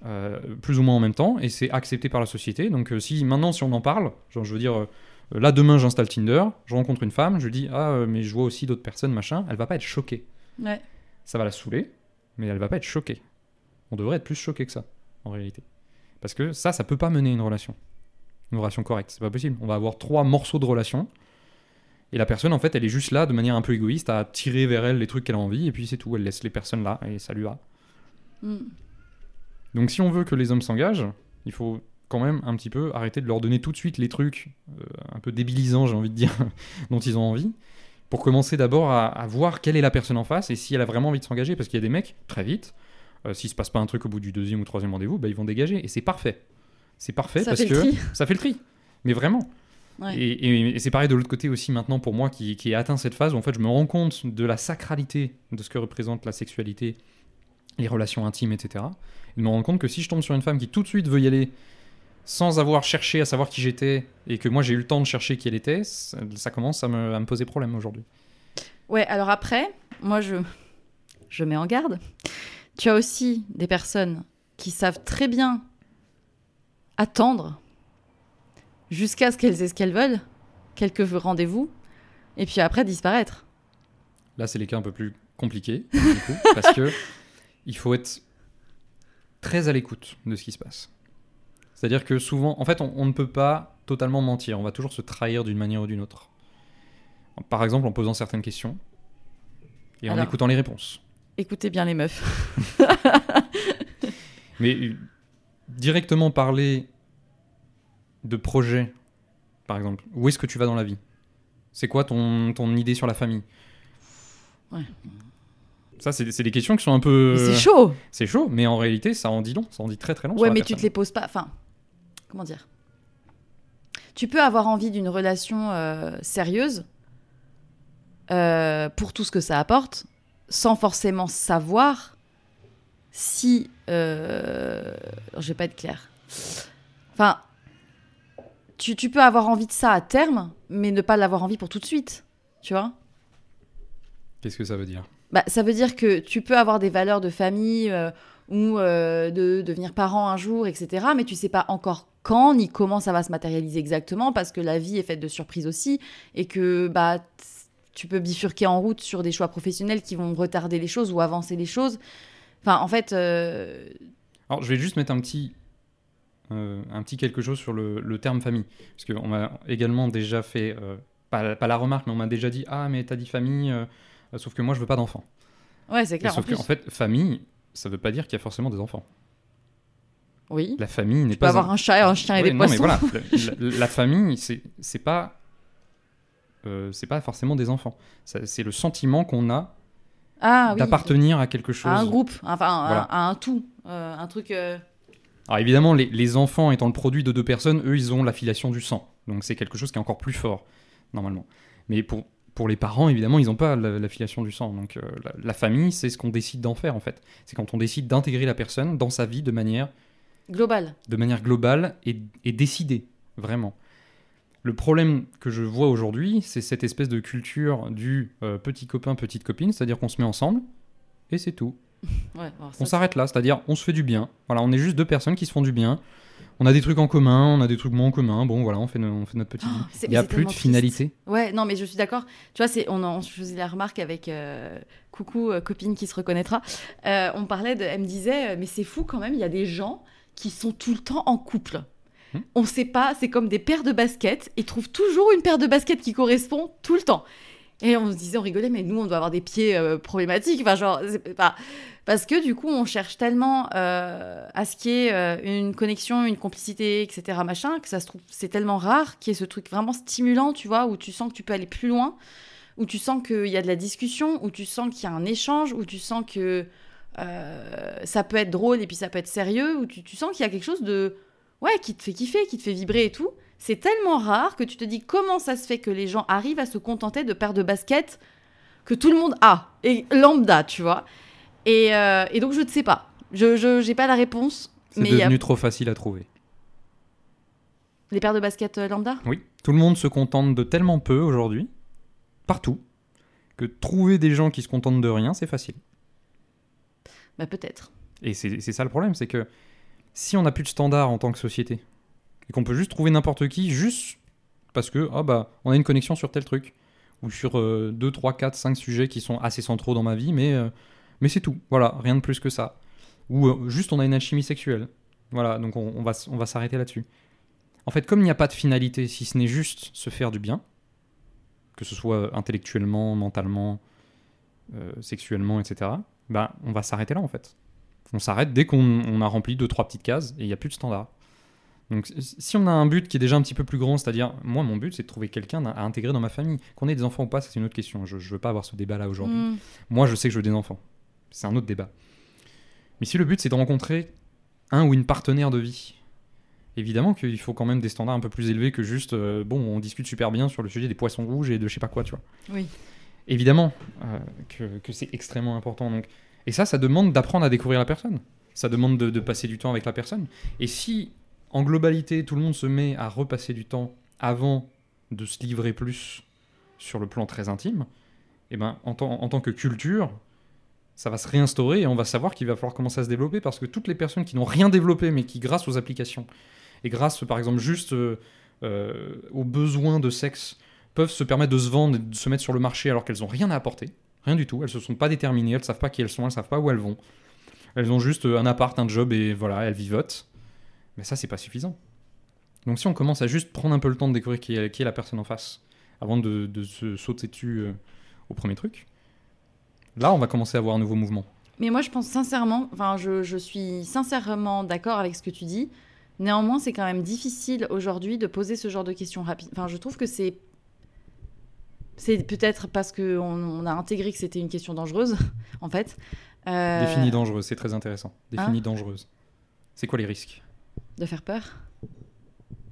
euh, plus ou moins en même temps. Et c'est accepté par la société. Donc euh, si maintenant, si on en parle, genre je veux dire, euh, là demain j'installe Tinder, je rencontre une femme, je lui dis, ah mais je vois aussi d'autres personnes, machin, elle va pas être choquée Ouais. ça va la saouler, mais elle va pas être choquée. On devrait être plus choqué que ça, en réalité. Parce que ça, ça peut pas mener une relation. Une relation correcte, c'est pas possible. On va avoir trois morceaux de relation, et la personne, en fait, elle est juste là, de manière un peu égoïste, à tirer vers elle les trucs qu'elle a envie, et puis c'est tout. Elle laisse les personnes là, et ça lui va. Hmm. Donc si on veut que les hommes s'engagent, il faut quand même un petit peu arrêter de leur donner tout de suite les trucs euh, un peu débilisants, j'ai envie de dire, dont ils ont envie, pour commencer d'abord à, à voir quelle est la personne en face et si elle a vraiment envie de s'engager, parce qu'il y a des mecs, très vite, euh, s'il se passe pas un truc au bout du deuxième ou troisième rendez-vous, bah, ils vont dégager, et c'est parfait. C'est parfait Ça parce que ça fait le tri, mais vraiment. Ouais. Et, et- et c'est pareil de l'autre côté aussi maintenant pour moi qui, qui ai atteint cette phase où en fait je me rends compte de la sacralité de ce que représente la sexualité, les relations intimes, etc. Et de me rendre compte que si je tombe sur une femme qui tout de suite veut y aller sans avoir cherché à savoir qui j'étais et que moi j'ai eu le temps de chercher qui elle était, ça, ça commence à me, à me poser problème aujourd'hui. Ouais, alors après, moi je, je mets en garde. Tu as aussi des personnes qui savent très bien attendre jusqu'à ce qu'elles aient ce qu'elles veulent, quelques rendez-vous, et puis après disparaître. Là c'est les cas un peu plus compliqués du coup, parce que il faut être très à l'écoute de ce qui se passe. C'est-à-dire que souvent, en fait, on, on ne peut pas totalement mentir. On va toujours se trahir d'une manière ou d'une autre. Par exemple, en posant certaines questions et en écoutant les réponses. Écoutez bien les meufs. Mais euh, directement parler de projet, par exemple, où est-ce que tu vas dans la vie? C'est quoi ton, ton idée sur la famille? Ouais. Ça, c'est des questions qui sont un peu. C'est chaud. C'est chaud, mais en réalité, ça en dit long. Ça en dit très très long. Ouais, mais tu personne. te les poses pas. Enfin, comment dire? Tu peux avoir envie d'une relation euh, sérieuse euh, pour tout ce que ça apporte, sans forcément savoir si. Euh... Je vais pas être claire. Enfin, tu, tu peux avoir envie de ça à terme, mais ne pas l'avoir envie pour tout de suite. Tu vois? Qu'est-ce que ça veut dire? Bah, Ça veut dire que tu peux avoir des valeurs de famille euh, ou euh, de devenir parent un jour, etc. Mais tu sais pas encore quand ni comment ça va se matérialiser exactement parce que la vie est faite de surprises aussi et que bah, tu peux bifurquer en route sur des choix professionnels qui vont retarder les choses ou avancer les choses. Enfin, en fait, euh, Alors, je vais juste mettre un petit, un petit quelque chose sur le, le terme famille. Parce qu'on m'a également déjà fait, pas, pas la remarque, mais on m'a déjà dit Ah, mais t'as dit famille, sauf que moi, je veux pas d'enfants. ouais, c'est clair. En Sauf qu'en fait, famille, ça veut pas dire qu'il y a forcément des enfants. oui. La famille n'est Tu peux pas. avoir un chat, un chien et des non, mais poissons. voilà, la, la- la famille, c'est pas. euh, c'est pas forcément des enfants. C'est le sentiment qu'on a Ah oui. d'appartenir à quelque chose. À un groupe, enfin, à, un tout, euh, un truc. euh, Alors évidemment, les, les enfants étant le produit de deux personnes, eux, ils ont l'affiliation du sang. Donc c'est quelque chose qui est encore plus fort, normalement. Mais pour, pour les parents, évidemment, ils n'ont pas la- l'affiliation du sang. Donc euh, la, la famille, c'est ce qu'on décide d'en faire, en fait. C'est quand on décide d'intégrer la personne dans sa vie de manière, global. de manière globale et, et décidée, vraiment. Le problème que je vois aujourd'hui, c'est cette espèce de culture du euh, petit copain, petite copine, c'est-à-dire qu'on se met ensemble, et c'est tout. Ouais, On s'arrête là, c'est-à-dire on se fait du bien. Voilà, on est juste deux personnes qui se font du bien. On a des trucs en commun, on a des trucs moins en commun. Bon, voilà, on fait, no- on fait notre. Oh, c'est- Il n'y a plus de triste. finalité. Ouais, non, mais je suis d'accord. Tu vois, c'est, on, en, je faisais la remarque avec euh, coucou euh, copine qui se reconnaîtra. Euh, on parlait de, elle me disait, mais c'est fou quand même. Il y a des gens qui sont tout le temps en couple. Hmm. On sait pas, c'est comme des paires de baskets. Ils trouvent toujours une paire de baskets qui correspond tout le temps. Et on se disait, on rigolait, mais nous, on doit avoir des pieds euh, problématiques. Enfin, genre, pas- parce que du coup, on cherche tellement euh, à ce qu'il y ait euh, une connexion, une complicité, etc., machin, que ça se trouve, c'est tellement rare qu'il y ait ce truc vraiment stimulant, tu vois, où tu sens que tu peux aller plus loin, où tu sens qu'il y a de la discussion, où tu sens qu'il y a un échange, où tu sens que ça peut être drôle et puis ça peut être sérieux, où tu, tu sens qu'il y a quelque chose de. Ouais, qui te fait kiffer, qui te fait vibrer et tout. C'est tellement rare que tu te dis comment ça se fait que les gens arrivent à se contenter de paires de baskets que tout le monde a, et lambda, tu vois. Et, euh, et donc je ne sais pas. Je j'ai pas la réponse. C'est y a devenu trop facile à trouver. les paires de baskets euh, lambda? Oui, tout le monde se contente de tellement peu aujourd'hui, partout, que trouver des gens qui se contentent de rien, c'est facile. Bah peut-être. Et c'est c'est ça le problème, c'est que si on n'a plus de standards en tant que société, et qu'on peut juste trouver n'importe qui, juste parce que, ah bah, on a une connexion sur tel truc, ou sur 2, 3, 4, 5 sujets qui sont assez centraux dans ma vie, mais, euh, mais c'est tout. Voilà, rien de plus que ça. Ou euh, juste on a une alchimie sexuelle. Voilà, donc on, va, on va s'arrêter là-dessus. En fait, comme il n'y a pas de finalité, si ce n'est juste se faire du bien, que ce soit intellectuellement, mentalement, euh, sexuellement, etc., bah, on va s'arrêter là en fait. On s'arrête dès qu'on on a rempli deux trois petites cases et il n'y a plus de standard. Donc si on a un but qui est déjà un petit peu plus grand, c'est-à-dire moi mon but c'est de trouver quelqu'un à intégrer dans ma famille. Qu'on ait des enfants ou pas, c'est une autre question. Je ne veux pas avoir ce débat là aujourd'hui. Hmm. Moi je sais que je veux des enfants. C'est un autre débat. Mais si le but c'est de rencontrer un ou une partenaire de vie, évidemment qu'il faut quand même des standards un peu plus élevés que juste euh, bon on discute super bien sur le sujet des poissons rouges et de je sais pas quoi, tu vois Oui. évidemment euh, que, que c'est extrêmement important. Donc. Et ça, ça demande d'apprendre à découvrir la personne. Ça demande de, de passer du temps avec la personne. Et si, en globalité, tout le monde se met à repasser du temps avant de se livrer plus sur le plan très intime, eh ben, en, tant- en tant que culture, ça va se réinstaurer et on va savoir qu'il va falloir commencer à se développer parce que toutes les personnes qui n'ont rien développé mais qui, grâce aux applications et grâce, par exemple, juste euh, euh, aux besoins de sexe, peuvent se permettre de se vendre et de se mettre sur le marché alors qu'elles n'ont rien à apporter. Rien du tout. Elles se sont pas déterminées, elles savent pas qui elles sont, elles savent pas où elles vont. Elles ont juste euh, un appart, un job et voilà, elles vivotent. Mais ça, c'est pas suffisant. Donc si on commence à juste prendre un peu le temps de découvrir qui est, qui est la personne en face, avant de, de se sauter dessus euh, au premier truc, là, on va commencer à avoir un nouveau mouvement. Mais moi, je pense sincèrement, enfin, je, je suis sincèrement d'accord avec ce que tu dis. Néanmoins, c'est quand même difficile aujourd'hui de poser ce genre de questions rapides. Enfin, je trouve que c'est. C'est peut-être parce qu'on on a intégré que c'était une question dangereuse, en fait. Euh, Définie dangereuse, c'est très intéressant. Définie Hein? dangereuse. C'est quoi les risques? De faire peur.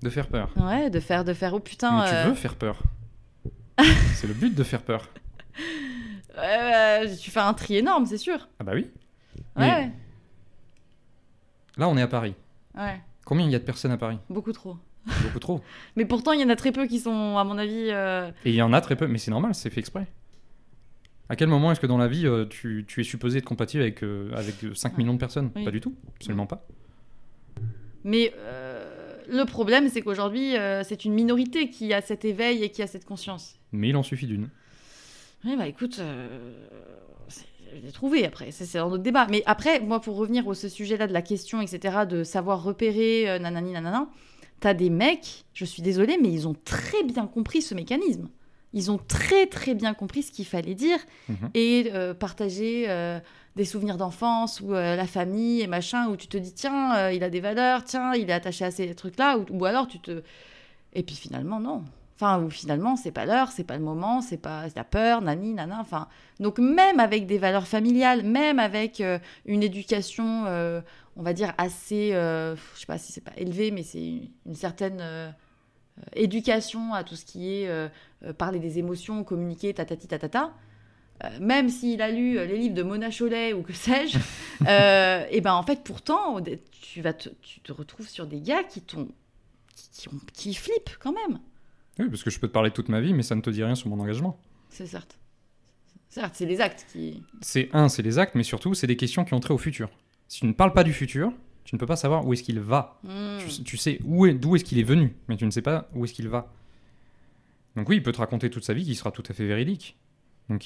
De faire peur. Ouais, de faire, de faire, oh putain. Mais tu euh, veux faire peur. c'est le but de faire peur. ouais, tu fais un tri énorme, c'est sûr. Ah bah oui. Ouais, Mais- Là, on est à Paris. ouais, Combien il y a de personnes à Paris? Beaucoup trop. Beaucoup trop. Mais pourtant, il y en a très peu qui sont, à mon avis. euh, Et il y en a très peu, mais c'est normal, c'est fait exprès. À quel moment est-ce que dans la vie, euh, tu, tu es supposé être compatible avec, euh, avec 5 millions de personnes? Oui. Pas du tout, absolument pas. Mais euh, le problème, c'est qu'aujourd'hui, euh, c'est une minorité qui a cet éveil et qui a cette conscience. Mais il en suffit d'une. Oui, bah écoute, euh, je l'ai trouvé après, c'est un autre débat. Mais après, moi, pour revenir au ce sujet-là de la question, etc., de savoir repérer, nanani, nanana, t'as des mecs, je suis désolée, mais ils ont très bien compris ce mécanisme. Ils ont très très bien compris ce qu'il fallait dire Mhm. et partager des souvenirs d'enfance ou euh, la famille et machin, où tu te dis, tiens, euh, il a des valeurs, tiens, il est attaché à ces trucs-là, ou, ou alors tu te... Et puis finalement, non. Enfin, ou finalement, c'est pas l'heure, c'est pas le moment, c'est pas la peur, nani, nana. Enfin, donc même avec des valeurs familiales, même avec euh, une éducation, on va dire assez, je sais pas si c'est pas élevé, mais c'est une, certaine éducation à tout ce qui est parler des émotions, communiquer, tatati tatata. Euh, même s'il a lu euh, les livres de Mona Chollet ou que sais-je, euh, et ben en fait pourtant tu vas te, tu te retrouves sur des gars qui t'ont qui, qui, ont- qui flippent quand même. Oui, parce que je peux te parler toute ma vie, mais ça ne te dit rien sur mon engagement. C'est certes. Certes, c'est les actes qui. C'est un, c'est les actes, mais surtout, c'est des questions qui ont trait au futur. Si tu ne parles pas du futur, tu ne peux pas savoir où est-ce qu'il va. Hmm. Tu, tu sais où est, d'où est-ce qu'il est venu, mais tu ne sais pas où est-ce qu'il va. Donc oui, il peut te raconter toute sa vie qui sera tout à fait véridique.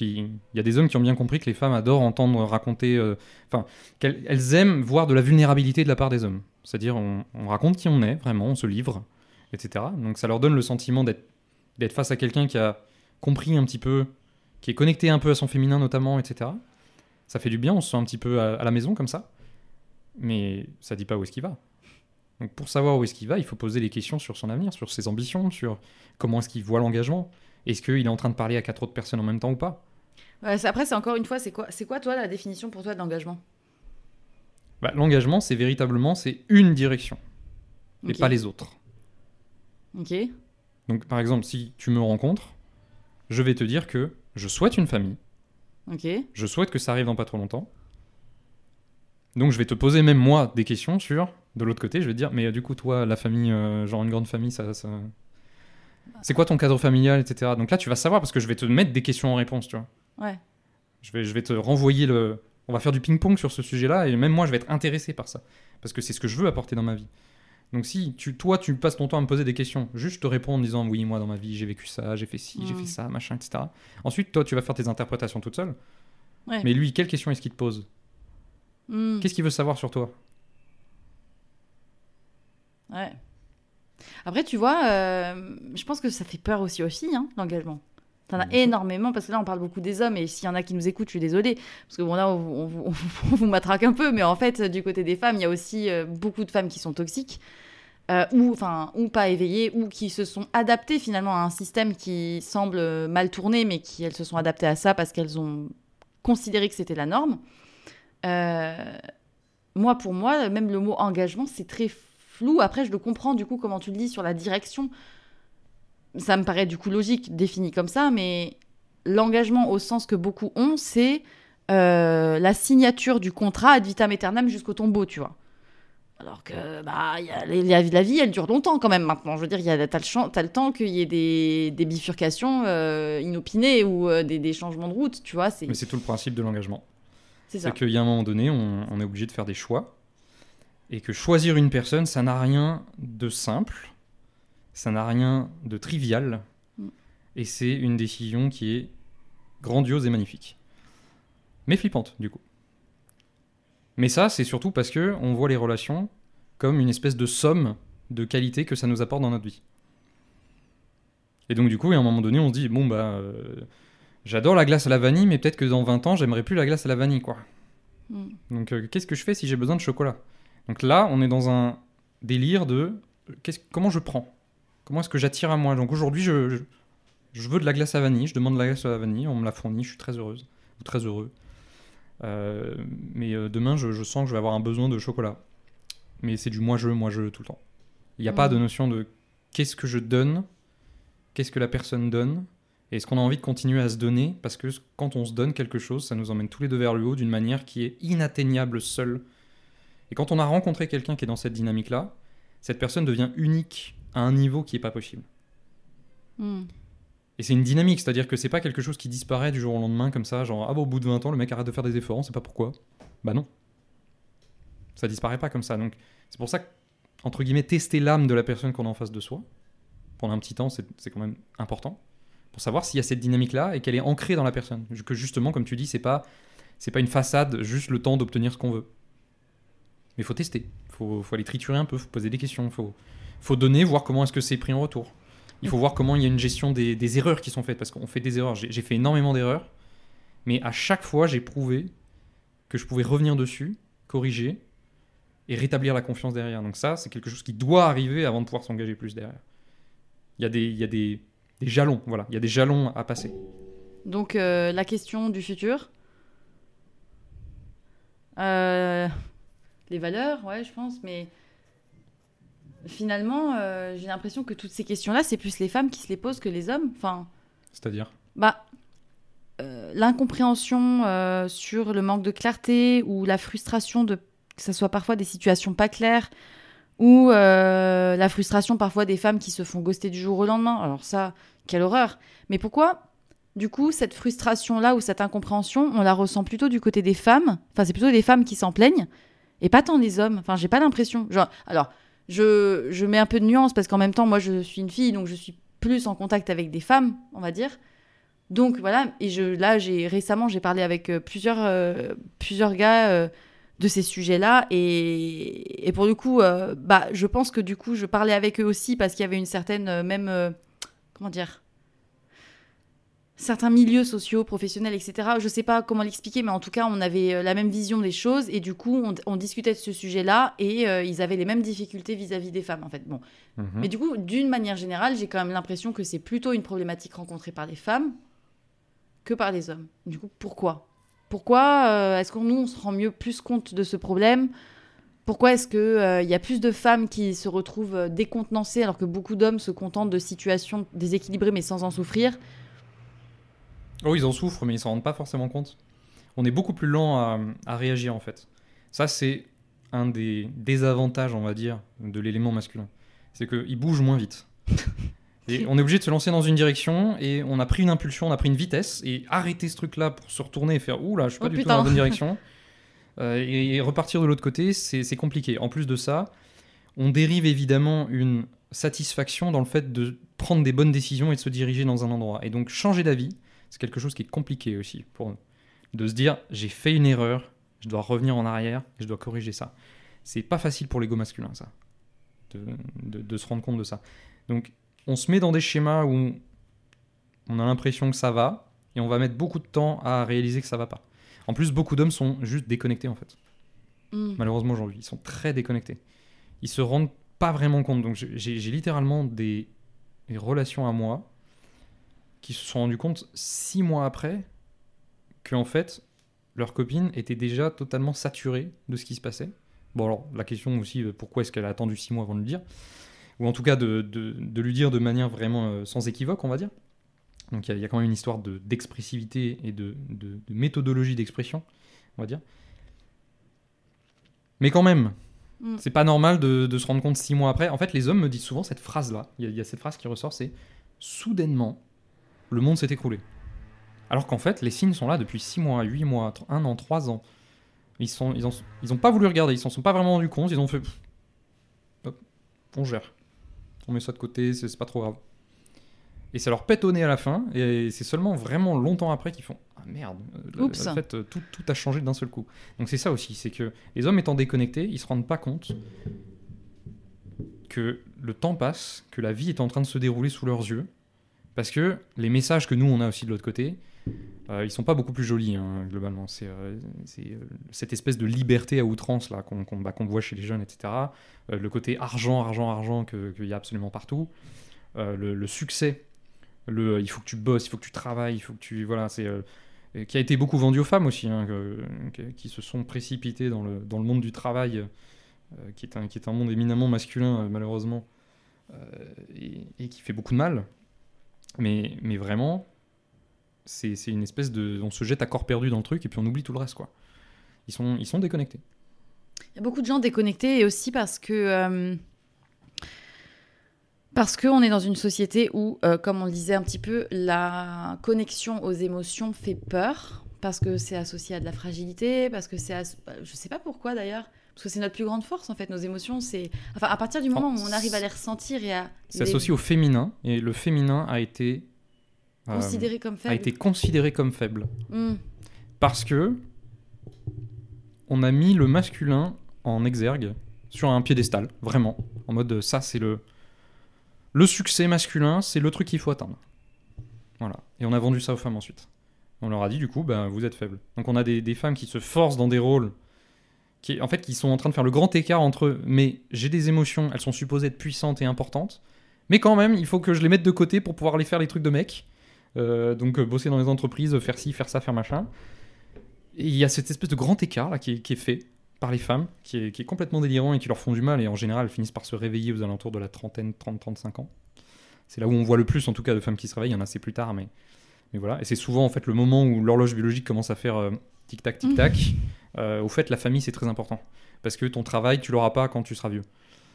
Il, y a des hommes qui ont bien compris que les femmes adorent entendre raconter, euh, enfin, qu'elles elles aiment voir de la vulnérabilité de la part des hommes. C'est-à-dire on, on raconte qui on est, vraiment, on se livre, etc. Donc ça leur donne le sentiment d'être face à quelqu'un qui a compris un petit peu, qui est connecté un peu à son féminin notamment, etc. Ça fait du bien, on se sent un petit peu à, la maison comme ça. Mais ça dit pas où est-ce qu'il va. Donc pour savoir où est-ce qu'il va, il faut poser des questions sur son avenir, sur ses ambitions, sur comment est-ce qu'il voit l'engagement. Est-ce qu'il est en train de parler à quatre autres personnes en même temps ou pas? Ouais, après, c'est encore une fois, c'est quoi, c'est quoi toi la définition pour toi de l'engagement? Bah, L'engagement, c'est véritablement c'est une direction et Ok. pas les autres. Ok. Donc par exemple, si tu me rencontres, je vais te dire que je souhaite une famille, Ok. je souhaite que ça arrive dans pas trop longtemps. Donc je vais te poser même moi des questions sur, de l'autre côté, je vais te dire, mais euh, du coup toi, la famille, euh, genre une grande famille, ça... ça... C'est quoi ton cadre familial, etc. Donc là, tu vas savoir parce que je vais te mettre des questions en réponse, tu vois. Ouais. Je vais, je vais te renvoyer le. On va faire du ping-pong sur ce sujet-là, et même moi, je vais être intéressé par ça. Parce que c'est ce que je veux apporter dans ma vie. Donc si tu, toi, tu passes ton temps à me poser des questions, juste te réponds en disant oui, moi, dans ma vie, j'ai vécu ça, j'ai fait ci, j'ai Mm. fait ça, machin, etc. Ensuite, toi, tu vas faire tes interprétations toute seule. Ouais. Mais lui, quelle question est-ce qu'il te pose? Hmm. Qu'est-ce qu'il veut savoir sur toi? Ouais. Après, tu vois, euh, je pense que ça fait peur aussi aux filles, hein, l'engagement. T'en as énormément, parce que là, on parle beaucoup des hommes, et s'il y en a qui nous écoutent, je suis désolée, parce que bon, là, on, on vous- on vous- on vous matraque un peu, mais en fait, du côté des femmes, il y a aussi euh, beaucoup de femmes qui sont toxiques, euh, ou, enfin, ou pas éveillées, ou qui se sont adaptées finalement à un système qui semble mal tourné, mais qui, elles se sont adaptées à ça parce qu'elles ont considéré que c'était la norme. Euh, moi, pour moi, même le mot engagement, c'est très flou. Après, je le comprends du coup comment tu le dis sur la direction. Ça me paraît du coup logique défini comme ça, mais l'engagement au sens que beaucoup ont, c'est euh, la signature du contrat ad vitam aeternam jusqu'au tombeau, tu vois. Alors que bah, y a, la, la vie, elle dure longtemps quand même maintenant. Je veux dire, t'as le, le temps qu'il y ait des, des bifurcations euh, inopinées ou euh, des, des changements de route, tu vois. Mais c'est tout le principe de l'engagement. c'est ça. C'est qu'il y a un moment donné, on, on est obligé de faire des choix. Et que choisir une personne, ça n'a rien de simple. Ça n'a rien de trivial. Mm. Et c'est une décision qui est grandiose et magnifique. Mais flippante, du coup. Mais ça, c'est surtout parce que on voit les relations comme une espèce de somme de qualité que ça nous apporte dans notre vie. Et donc, du coup, à un moment donné, on se dit bon, bah. euh, J'adore la glace à la vanille, mais peut-être que dans 20 ans, j'aimerais plus la glace à la vanille, quoi. Mm. Donc, euh, qu'est-ce que je fais si j'ai besoin de chocolat? Donc là, on est dans un délire de euh, qu'est-ce- comment je prends? Comment est-ce que j'attire à moi? Donc aujourd'hui, je, je, je veux de la glace à vanille, je demande de la glace à la vanille, on me la fournit, je suis très heureuse, ou très heureux. Euh, mais euh, demain, je, je sens que je vais avoir un besoin de chocolat. Mais c'est du moi-je, moi-je tout le temps. Il n'y a pas de notion de qu'est-ce que je donne, qu'est-ce que la personne donne, et est-ce qu'on a envie de continuer à se donner? Parce que quand on se donne quelque chose, ça nous emmène tous les deux vers le haut d'une manière qui est inatteignable seule. Et quand on a rencontré quelqu'un qui est dans cette dynamique-là, cette personne devient unique, à un niveau qui est pas possible. Hmm. Et c'est une dynamique, c'est-à-dire que c'est pas quelque chose qui disparaît du jour au lendemain comme ça, genre ah bah, au bout de 20 ans le mec arrête de faire des efforts, on sait pas pourquoi. Bah non. Ça disparaît pas comme ça. Donc c'est pour ça que, entre guillemets, tester l'âme de la personne qu'on a en face de soi, pendant un petit temps, c'est quand même important, pour savoir s'il y a cette dynamique-là et qu'elle est ancrée dans la personne. Que justement, comme tu dis, c'est pas, pas une façade, juste le temps d'obtenir ce qu'on veut. Mais il faut tester, faut, faut aller triturer un peu, faut poser des questions, faut, faut donner, voir comment est-ce que c'est pris en retour. Il faut voir comment il y a une gestion des, des erreurs qui sont faites, parce qu'on fait des erreurs. J'ai j'ai fait énormément d'erreurs, mais à chaque fois, j'ai prouvé que je pouvais revenir dessus, corriger, et rétablir la confiance derrière. Donc ça, c'est quelque chose qui doit arriver avant de pouvoir s'engager plus derrière. Il y a des, il y a des, des jalons, voilà. Il y a des jalons à passer. Donc euh, la question du futur. Euh, les valeurs, ouais, je pense, mais finalement, euh, j'ai l'impression que toutes ces questions-là, c'est plus les femmes qui se les posent que les hommes. Enfin, C'est-à-dire bah, euh, l'incompréhension euh, sur le manque de clarté ou la frustration de que ce soit parfois des situations pas claires ou la frustration parfois des femmes qui se font ghoster du jour au lendemain. Alors ça, quelle horreur. Mais pourquoi du coup, cette frustration-là ou cette incompréhension, on la ressent plutôt du côté des femmes? Enfin, c'est plutôt les femmes qui s'en plaignent pas tant les hommes. Enfin, j'ai pas l'impression. Alors, je, je mets un peu de nuance parce qu'en même temps, moi, je suis une fille, donc je suis plus en contact avec des femmes, on va dire. Donc voilà, et je, là, j'ai récemment, j'ai parlé avec euh, plusieurs, euh, plusieurs gars euh, de ces sujets-là, et, et pour le coup, bah, je pense que du coup, je parlais avec eux aussi parce qu'il y avait une certaine, même, comment dire, certains milieux sociaux, professionnels, etc. Je sais pas comment l'expliquer, mais en tout cas, on avait euh, la même vision des choses, et du coup, on, on discutait de ce sujet-là, et euh, ils avaient les mêmes difficultés vis-à-vis des femmes, en fait. Bon, Mhm. mais du coup, d'une manière générale, j'ai quand même l'impression que c'est plutôt une problématique rencontrée par les femmes que par les hommes. Du coup, pourquoi? Pourquoi euh, est-ce qu'on nous on se rend mieux plus compte de ce problème? Pourquoi est-ce que euh, il y a plus de femmes qui se retrouvent décontenancées alors que beaucoup d'hommes se contentent de situations déséquilibrées mais sans en souffrir? Oh, ils en souffrent, mais ils s'en rendent pas forcément compte. On est beaucoup plus lent à, à réagir, en fait. Ça, c'est un des désavantages, on va dire, de l'élément masculin. C'est qu'il bouge moins vite. Et on est obligé de se lancer dans une direction, et on a pris une impulsion, on a pris une vitesse, et arrêter ce truc-là pour se retourner et faire « Ouh là, je suis pas Oh, du tout dans la bonne direction Euh, et, et repartir de l'autre côté, c'est compliqué. En plus de ça, on dérive évidemment une satisfaction dans le fait de prendre des bonnes décisions et de se diriger dans un endroit. Et donc changer d'avis, c'est quelque chose qui est compliqué aussi pour nous. De se dire, j'ai fait une erreur, je dois revenir en arrière, et je dois corriger ça. C'est pas facile pour l'ego masculin, ça, de, de- de se rendre compte de ça. Donc, on se met dans des schémas où on a l'impression que ça va, et on va mettre beaucoup de temps à réaliser que ça va pas. En plus, beaucoup d'hommes sont juste déconnectés, en fait. Hmm. Malheureusement, aujourd'hui, ils sont très déconnectés. Ils se rendent pas vraiment compte. Donc, j'ai j'ai littéralement des, des relations à moi qui se sont rendus compte six mois après qu'en fait, leur copine était déjà totalement saturée de ce qui se passait. Bon, alors, la question aussi, euh, pourquoi est-ce qu'elle a attendu six mois avant de le dire? Ou en tout cas, de, de- de lui dire de manière vraiment euh, sans équivoque, on va dire. Donc, il y a- il y, a quand même une histoire de- d'expressivité et de, méthodologie d'expression, on va dire. Mais quand même, Mm. c'est pas normal de, se rendre compte six mois après. En fait, les hommes me disent souvent cette phrase-là. Il y, a- il y a cette phrase qui ressort, c'est soudainement, le monde s'est écroulé. Alors qu'en fait, les signes sont là depuis six mois, huit mois, tr- un an, trois ans. Ils sont, ils ont, ils ont pas voulu regarder, ils s'en sont pas vraiment rendus compte. Ils ont fait, hop, on gère, on met ça de côté, c'est c'est pas trop grave. Et ça leur pète au nez à la fin, et c'est seulement vraiment longtemps après qu'ils font Ah merde, euh, Oups. en fait, euh, tout, tout a changé d'un seul coup. Donc c'est ça aussi, c'est que les hommes étant déconnectés, ils se rendent pas compte que le temps passe, que la vie est en train de se dérouler sous leurs yeux, parce que les messages que nous on a aussi de l'autre côté, euh, ils sont pas beaucoup plus jolis hein, globalement. C'est euh, euh, cette espèce de liberté à outrance là qu'on bah, voit chez les jeunes, etc. Euh, le côté argent, argent, argent qu'il y a absolument partout. Le, succès, il faut que tu bosses, il faut que tu travailles, il faut que tu voilà, qui a été beaucoup vendu aux femmes aussi, hein, qui se sont précipitées dans le, monde du travail, qui, est un, monde éminemment masculin, malheureusement, et qui fait beaucoup de mal. Mais, mais vraiment, c'est une espèce de. On se jette à corps perdu dans le truc et puis on oublie tout le reste, quoi. Ils sont, ils sont déconnectés. Il y a beaucoup de gens déconnectés et aussi parce que euh, Parce qu'on est dans une société où, euh, comme on le disait un petit peu, la connexion aux émotions fait peur, parce que c'est associé à de la fragilité, parce que c'est... Je sais pas pourquoi d'ailleurs, parce que c'est notre plus grande force en fait, nos émotions, c'est... Enfin, à partir du moment où on arrive à les ressentir et à C'est les associé au féminin, et le féminin a été, euh, considérer comme a faibles. été considéré comme faible. Hmm. Parce que on a mis le masculin en exergue sur un piédestal, vraiment. En mode, ça c'est le... Le succès masculin, c'est le truc qu'il faut atteindre. Voilà. Et on a vendu ça aux femmes ensuite. On leur a dit du coup, ben, vous êtes faibles. Donc on a des, des femmes qui se forcent dans des rôles qui, en fait, qui sont en train de faire le grand écart entre eux. Mais j'ai des émotions, elles sont supposées être puissantes et importantes. Mais quand même, il faut que je les mette de côté pour pouvoir aller faire les trucs de mec. Euh, donc euh, bosser dans les entreprises, faire ci, faire ça, faire machin. Et il y a cette espèce de grand écart là qui est, fait par les femmes, qui est, complètement délirant et qui leur font du mal. Et en général, elles finissent par se réveiller aux alentours de la trentaine, 30-35 ans. C'est là où on voit le plus, en tout cas, de femmes qui se réveillent. Il y en a assez plus tard, mais, voilà. Et c'est souvent en fait le moment où l'horloge biologique commence à faire euh, tic-tac, tic-tac. Euh, au fait, la famille, c'est très important. Parce que ton travail, tu l'auras pas quand tu seras vieux.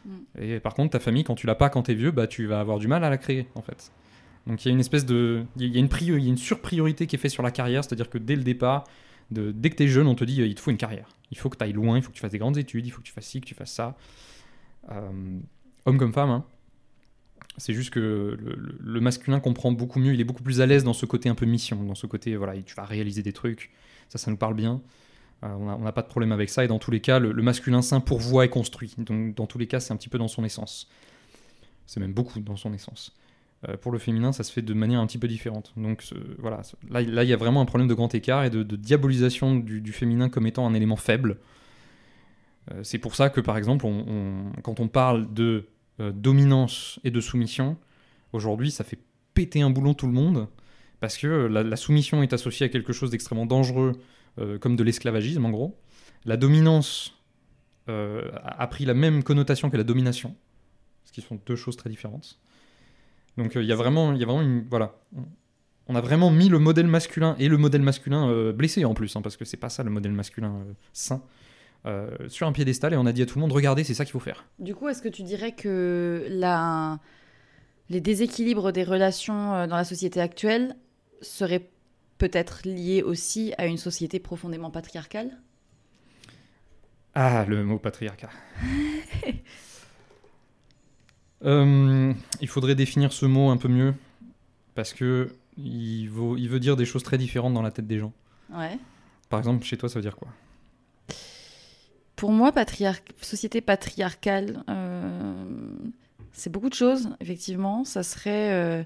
Mm. Et par contre, ta famille, quand tu l'as pas quand tu es vieux, bah, tu vas avoir du mal à la créer, en fait. Donc il y a une espèce de. Il y a une, prio- il y a une surpriorité qui est faite sur la carrière, c'est-à-dire que dès le départ, de, dès que tu es jeune, on te dit euh, il te faut une carrière. Il faut que tu ailles loin, il faut que tu fasses des grandes études, il faut que tu fasses ci, que tu fasses ça. Euh, homme comme femme, hein. c'est juste que le, le- le masculin comprend beaucoup mieux, il est beaucoup plus à l'aise dans ce côté un peu mission, dans ce côté, voilà, tu vas réaliser des trucs, ça, ça nous parle bien. Euh, on n'a pas de problème avec ça, et dans tous les cas, le, le masculin sain pourvoit et construit. Donc dans tous les cas, c'est un petit peu dans son essence. C'est même beaucoup dans son essence. Euh, pour le féminin, ça se fait de manière un petit peu différente. Donc voilà, là, là, il y a vraiment un problème de grand écart et de, diabolisation du, féminin comme étant un élément faible. Euh, c'est pour ça que, par exemple, quand on parle de dominance et de soumission, aujourd'hui, ça fait péter un boulon tout le monde, parce que la soumission est associée à quelque chose d'extrêmement dangereux, euh, comme de l'esclavagisme, en gros. La dominance euh, a pris la même connotation que la domination, ce qui sont deux choses très différentes. Donc euh, il y a vraiment, il vraiment une, voilà, on- a vraiment mis le modèle masculin et le modèle masculin blessé en plus, hein, parce que c'est pas ça le modèle masculin sain, sur un piédestal et on a dit à tout le monde regardez, c'est ça qu'il faut faire. Du coup, est-ce que tu dirais que la... les déséquilibres des relations dans la société actuelle seraient peut-être liés aussi à une société profondément patriarcale Ah, le mot patriarcat. Euh, il faudrait définir ce mot un peu mieux, parce que il, vaut- il veut dire des choses très différentes dans la tête des gens. Ouais. Par exemple, chez toi, ça veut dire quoi? Pour moi, patriar- société patriarcale, euh, c'est beaucoup de choses, effectivement. Ça serait euh,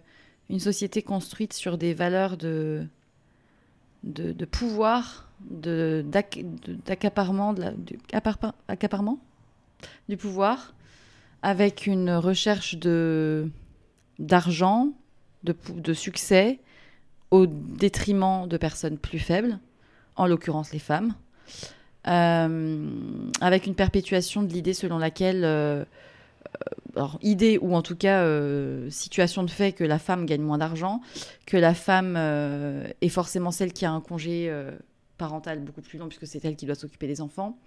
une société construite sur des valeurs de, de, pouvoir, d'accaparement, du- pouvoir, avec une recherche d'argent, de, succès, au détriment de personnes plus faibles, en l'occurrence les femmes. Euh, avec une perpétuation de l'idée selon laquelle, euh, alors idée ou en tout cas euh, situation de fait que la femme gagne moins d'argent, que la femme euh, est forcément celle qui a un congé euh, parental beaucoup plus long puisque c'est elle qui doit s'occuper des enfants.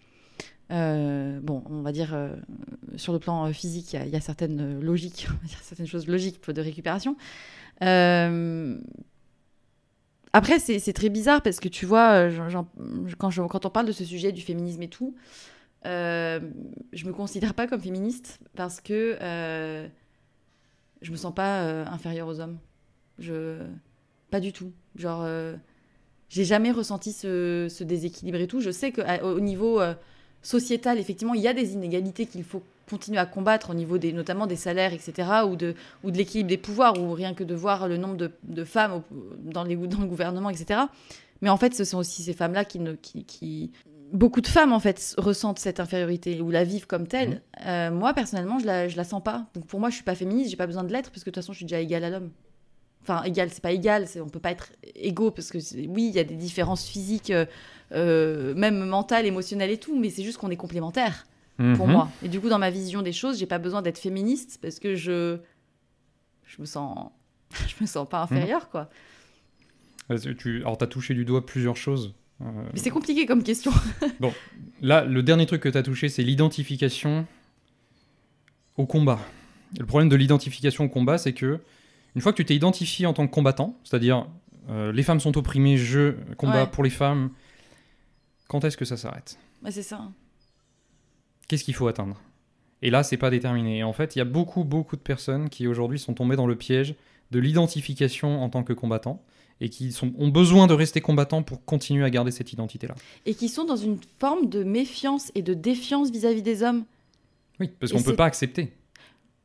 Euh, bon, on va dire euh, sur le plan euh, physique, il y a- certaines euh, logiques, certaines choses logiques de récupération. Euh, après, c'est très bizarre parce que tu vois, euh, quand, je- quand on parle de ce sujet du féminisme et tout, euh, je me considère pas comme féministe parce que euh, je me sens pas euh, inférieure aux hommes. Je pas du tout. Genre, euh, j'ai jamais ressenti ce, déséquilibre et tout. Je sais qu'au niveau euh, sociétal, effectivement, il y a des inégalités qu'il faut continuer à combattre au niveau des, notamment des salaires, etc., ou de, ou de l'équilibre des pouvoirs, ou rien que de voir le nombre de, femmes dans, les, dans le gouvernement, etc. Mais en fait, ce sont aussi ces femmes-là qui- Beaucoup de femmes, en fait, ressentent cette infériorité ou la vivent comme telle. Euh, moi, personnellement, je la, je la sens pas. Donc pour moi, je suis pas féministe, j'ai pas besoin de l'être, parce que de toute façon, je suis déjà égale à l'homme. Enfin, égal, c'est pas égal, on peut pas être égaux, parce que oui, il y a des différences physiques, euh, euh, même mentales, émotionnelles et tout, mais c'est juste qu'on est complémentaires pour Mhm. moi. Et du coup, dans ma vision des choses, j'ai pas besoin d'être féministe parce que je, je me sens, je me sens pas inférieure, quoi. Tu, alors, tu as touché du doigt plusieurs choses. Euh, Mais c'est compliqué comme question. Là, le dernier truc que tu as touché, c'est l'identification au combat. Le problème de l'identification au combat, c'est que une fois que tu t'es identifié en tant que combattant, c'est-à-dire euh, les femmes sont opprimées, je combat Ouais. pour les femmes, quand est-ce que ça s'arrête? Ouais, c'est ça. Qu'est-ce qu'il faut atteindre? Et là, c'est pas déterminé. Et en fait, il y a beaucoup, beaucoup de personnes qui aujourd'hui sont tombées dans le piège de l'identification en tant que combattant et qui sont, ont besoin de rester combattants pour continuer à garder cette identité-là. Et qui sont dans une forme de méfiance et de défiance vis-à-vis des hommes. Oui, parce qu'on peut c'est- pas accepter.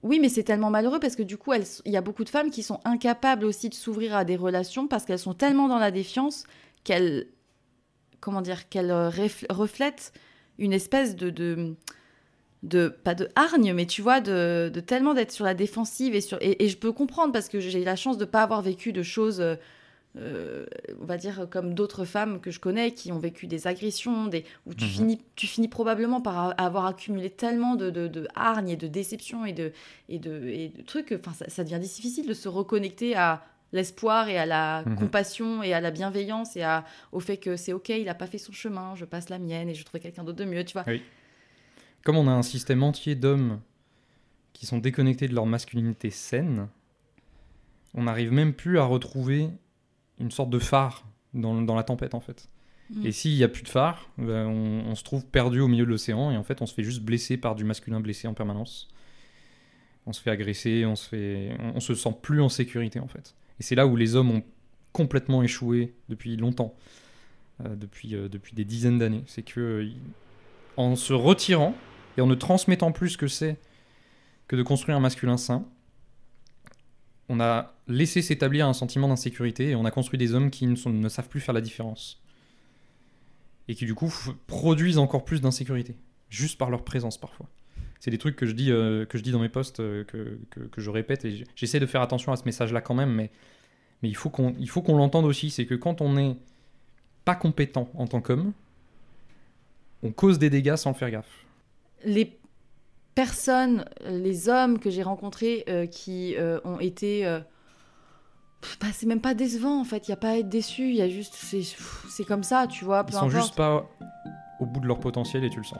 Oui, mais c'est tellement malheureux parce que du coup, elles- il y a beaucoup de femmes qui sont incapables aussi de s'ouvrir à des relations parce qu'elles sont tellement dans la défiance qu'elles, comment dire, qu'elles euh, reflètent une espèce de, de, de- pas de hargne, mais tu vois, de, de tellement d'être sur la défensive et sur, et, et je peux comprendre parce que j'ai la chance de pas avoir vécu de choses. Euh, on va dire comme d'autres femmes que je connais qui ont vécu des agressions, des, où tu, Mhm. finis, tu finis probablement par avoir accumulé tellement de, de, de hargne et de déception et de, et de, et de trucs. Enfin, ça, ça devient difficile de se reconnecter à l'espoir et à la Mhm. compassion et à la bienveillance et à, au fait que c'est ok, il n'a pas fait son chemin, je passe la mienne et je trouve quelqu'un d'autre de mieux, tu vois. Comme on a un système entier d'hommes qui sont déconnectés de leur masculinité saine, on n'arrive même plus à retrouver une sorte de phare dans, dans la tempête en fait. Mm. Et s'il n'y a plus de phare, ben, on, on se trouve perdu au milieu de l'océan et en fait on se fait juste blesser par du masculin blessé en permanence. On se fait agresser, on se, fait, on, on se sent plus en sécurité en fait. Et c'est là où les hommes ont complètement échoué depuis longtemps, euh, depuis, euh, depuis des dizaines d'années. C'est que euh, en se retirant et en ne transmettant plus ce que c'est que de construire un masculin sain, on a laissé s'établir un sentiment d'insécurité et on a construit des hommes qui ne, savent plus faire la différence. Et qui du coup produisent encore plus d'insécurité, juste par leur présence parfois. C'est des trucs que je dis, euh, que je dis dans mes posts, euh, que, que- je répète, et j'essaie de faire attention à ce message-là quand même, mais, mais il faut qu'on l'entende aussi, c'est que quand on n'est pas compétent en tant qu'homme, on cause des dégâts sans faire gaffe. les personnes, les hommes que j'ai rencontrés euh, qui euh, ont été. euh, bah, c'est même pas décevant en fait, il n'y a pas à être déçu, il y a juste. C'est comme ça, tu vois, peu Ils sont importe. juste pas au bout de leur potentiel et tu le sens.